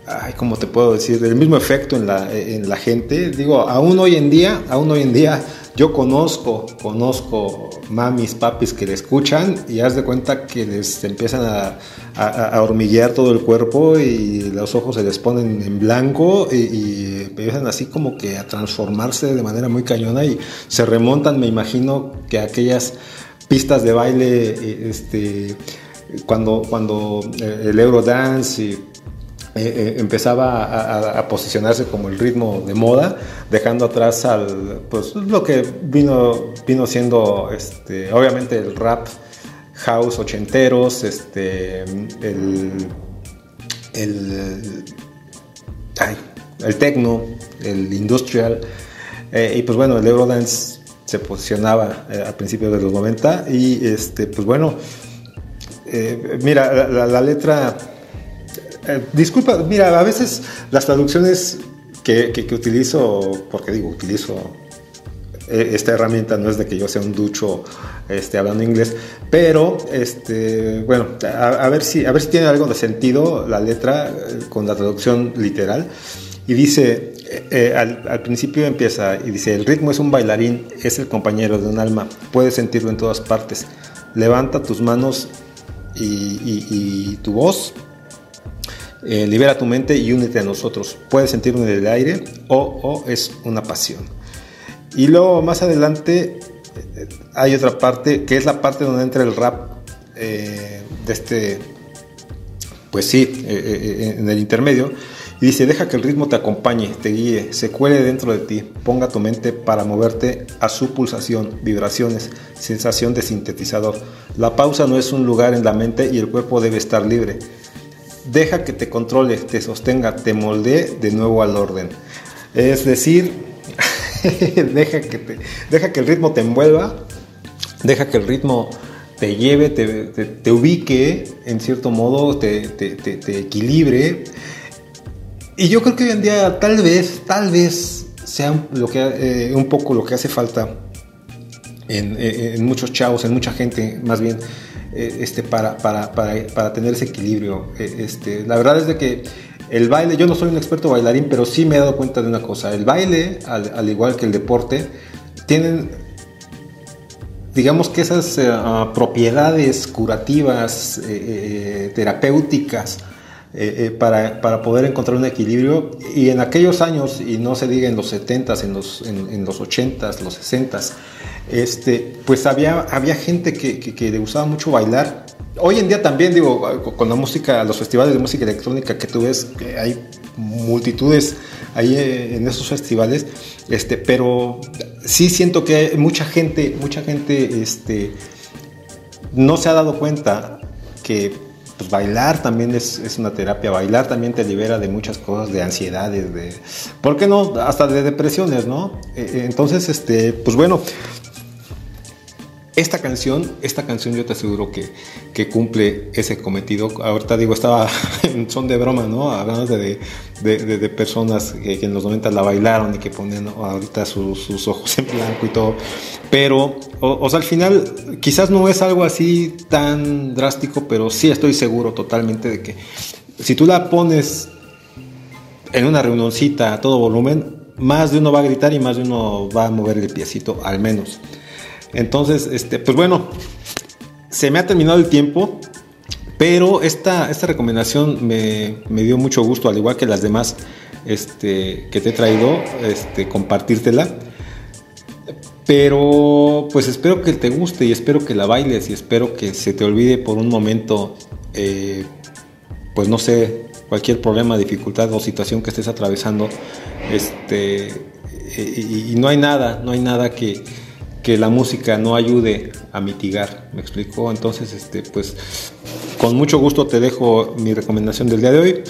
ay, ¿cómo te puedo decir? El mismo efecto en la, en la gente. Digo, aún hoy en día, aún hoy en día, yo conozco, conozco mamis, papis que le escuchan y haz de cuenta que les empiezan a, a, hormiguear todo el cuerpo y los ojos se les ponen en blanco y, y, empiezan así como que a transformarse de manera muy cañona y se remontan, me imagino, que aquellas pistas de baile, eh, este, cuando, cuando eh, el Eurodance eh, empezaba a, posicionarse como el ritmo de moda, dejando atrás al, pues, lo que vino, vino siendo, este, obviamente, el rap house ochenteros, este, el, el, el techno, el industrial, y pues bueno, el Eurodance se posicionaba eh, a principios de los 90 y este pues bueno eh, mira la, letra eh, disculpa mira a veces las traducciones que, que, utilizo porque digo utilizo esta herramienta no es de que yo sea un ducho este, hablando inglés, pero este, bueno, a, ver si, a ver si tiene algo de sentido la letra con la traducción literal. Y dice, eh, eh, al, principio empieza y dice, el ritmo es un bailarín, es el compañero de un alma, puedes sentirlo en todas partes. Levanta tus manos y, tu voz, eh, libera tu mente y únete a nosotros. Puedes sentirlo en el aire o, es una pasión. Y luego más adelante hay otra parte que es la parte donde entra el rap de este, pues sí, en el intermedio y dice, deja que el ritmo te acompañe, te guíe, se cuele dentro de ti, ponga tu mente para moverte a su pulsación, vibraciones, sensación de sintetizador. La pausa no es un lugar en la mente y el cuerpo debe estar libre. Deja que te controle, te sostenga, te moldee de nuevo al orden. Es decir, (laughs) deja, que deja que el ritmo te envuelva, deja que el ritmo te lleve, te, ubique en cierto modo, te equilibre y yo creo que hoy en día tal vez, tal vez sea lo que, eh, un poco lo que hace falta en, muchos chavos, en mucha gente más bien, eh, este, para, para, para, para, tener ese equilibrio. Eh, este, la verdad es de que el baile, yo no soy un experto bailarín, pero sí me he dado cuenta de una cosa, el baile, al, al igual que el deporte, tienen digamos que esas propiedades curativas, terapéuticas, eh, eh, para, para, poder encontrar un equilibrio. Y en aquellos años, y no se diga en los 70s, en los, en, los 80s, los 60s, este, pues había, había gente que, que, le gustaba mucho bailar. Hoy en día también, digo, con la música, los festivales de música electrónica que tú ves, que hay multitudes ahí eh, en esos festivales, este, pero sí siento que mucha gente, mucha gente, este, no se ha dado cuenta que pues bailar también es, una terapia, bailar también te libera de muchas cosas, de ansiedades, de, ¿por qué no? Hasta de depresiones, ¿no? Eh, eh, entonces, este, pues bueno, esta canción, esta canción yo te aseguro que, que cumple ese cometido. Ahorita digo, estaba (laughs) en son de broma, ¿no? Hablando de, de, de, personas que, en los 90 la bailaron y que ponían ahorita sus ojos en blanco y todo. Pero, o, sea, al final quizás no es algo así tan drástico, pero sí estoy seguro totalmente de que si tú la pones en una reunioncita a todo volumen, más de uno va a gritar y más de uno va a mover el piecito, al menos. Entonces, este, pues bueno, se me ha terminado el tiempo, pero esta, esta recomendación me, dio mucho gusto, al igual que las demás este, que te he traído, este, compartírtela. Pero pues espero que te guste y espero que la bailes y espero que se te olvide por un momento, eh, pues no sé, cualquier problema, dificultad o situación que estés atravesando. Este, y no hay nada, no hay nada que, que la música no ayude a mitigar, ¿me explico? Entonces, este, pues con mucho gusto te dejo mi recomendación del día de hoy.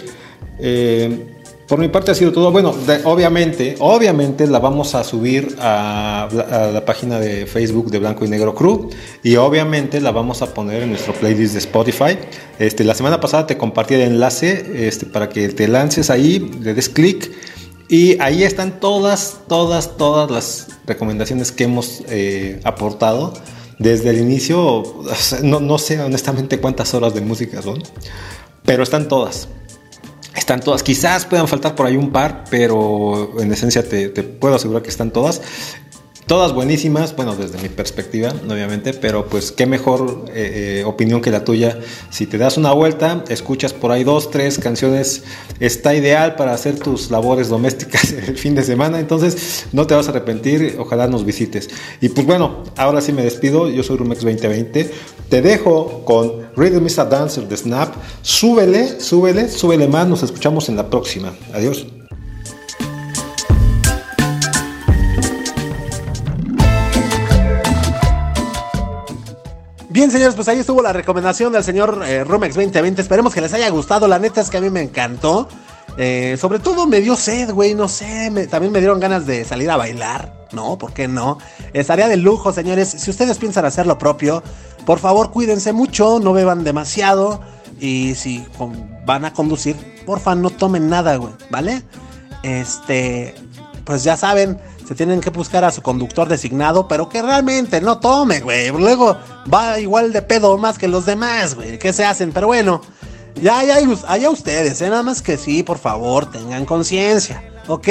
Eh, por mi parte ha sido todo. Bueno, obviamente, obviamente la vamos a subir a, la página de Facebook de Blanco y Negro Crew y obviamente la vamos a poner en nuestro playlist de Spotify. Este, la semana pasada te compartí el enlace este, para que te lances ahí, le des clic y ahí están todas, todas, todas las recomendaciones que hemos eh, aportado desde el inicio. No, no sé honestamente cuántas horas de música son, pero están todas. Están todas, quizás puedan faltar por ahí un par, pero en esencia te, te puedo asegurar que están todas. Todas buenísimas, bueno, desde mi perspectiva, obviamente, pero pues qué mejor eh, eh, opinión que la tuya. Si te das una vuelta, escuchas por ahí dos, tres canciones, está ideal para hacer tus labores domésticas (laughs) el fin de semana, entonces no te vas a arrepentir, ojalá nos visites. Y pues bueno, ahora sí me despido, yo soy Rumex 2020, te dejo con Rhythm is a Dancer de Snap, súbele, súbele, súbele más, nos escuchamos en la próxima. Adiós. Bien, señores, pues ahí estuvo la recomendación del señor eh, Romex 2020. Esperemos que les haya gustado. La neta es que a mí me encantó. Eh, sobre todo me dio sed, güey, no sé. también me dieron ganas de salir a bailar. No, ¿por qué no? Estaría de lujo, señores. Si ustedes piensan hacer lo propio, por favor cuídense mucho, no beban demasiado. Y si van a conducir, porfa, no tomen nada, güey, ¿vale? Este, pues ya saben tienen que buscar a su conductor designado, pero que realmente no tome, güey. Luego va igual de pedo más que los demás, güey. ¿Qué se hacen? Pero bueno, ya, ya, allá ustedes, ¿eh? Nada más que sí, por favor, tengan conciencia. ¿Ok?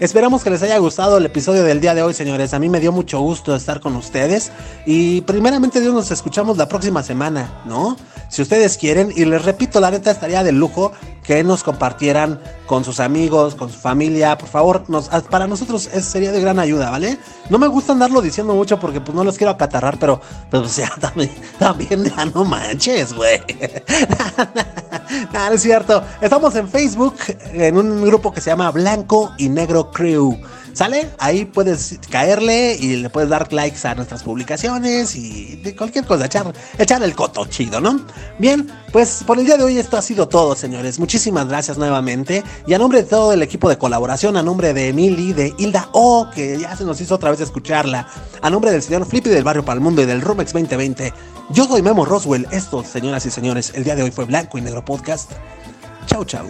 Esperamos que les haya gustado el episodio del día de hoy, señores. A mí me dio mucho gusto estar con ustedes. Y primeramente Dios nos escuchamos la próxima semana, ¿no? Si ustedes quieren, y les repito, la neta estaría de lujo que nos compartieran con sus amigos, con su familia, por favor, nos, para nosotros sería de gran ayuda, ¿vale? No me gusta andarlo diciendo mucho porque pues no los quiero acatarrar, pero, (laughs) pero sea, también, también ya no manches, güey. (laughs) (laughs) no, es cierto. Estamos en Facebook, en un grupo que se llama Blanco y Negro Crew. ¿Sale? Ahí puedes caerle y le puedes dar likes a nuestras publicaciones y de cualquier cosa, echar, echar el coto chido, ¿no? Bien, pues por el día de hoy esto ha sido todo, señores. Muchísimas gracias nuevamente. Y a nombre de todo el equipo de colaboración, a nombre de Emily, de Hilda O, que ya se nos hizo otra vez escucharla, a nombre del señor Flippy del Barrio Palmundo y del Rumex 2020, yo soy Memo Roswell. Esto, señoras y señores, el día de hoy fue Blanco y Negro Podcast. Chau, chau.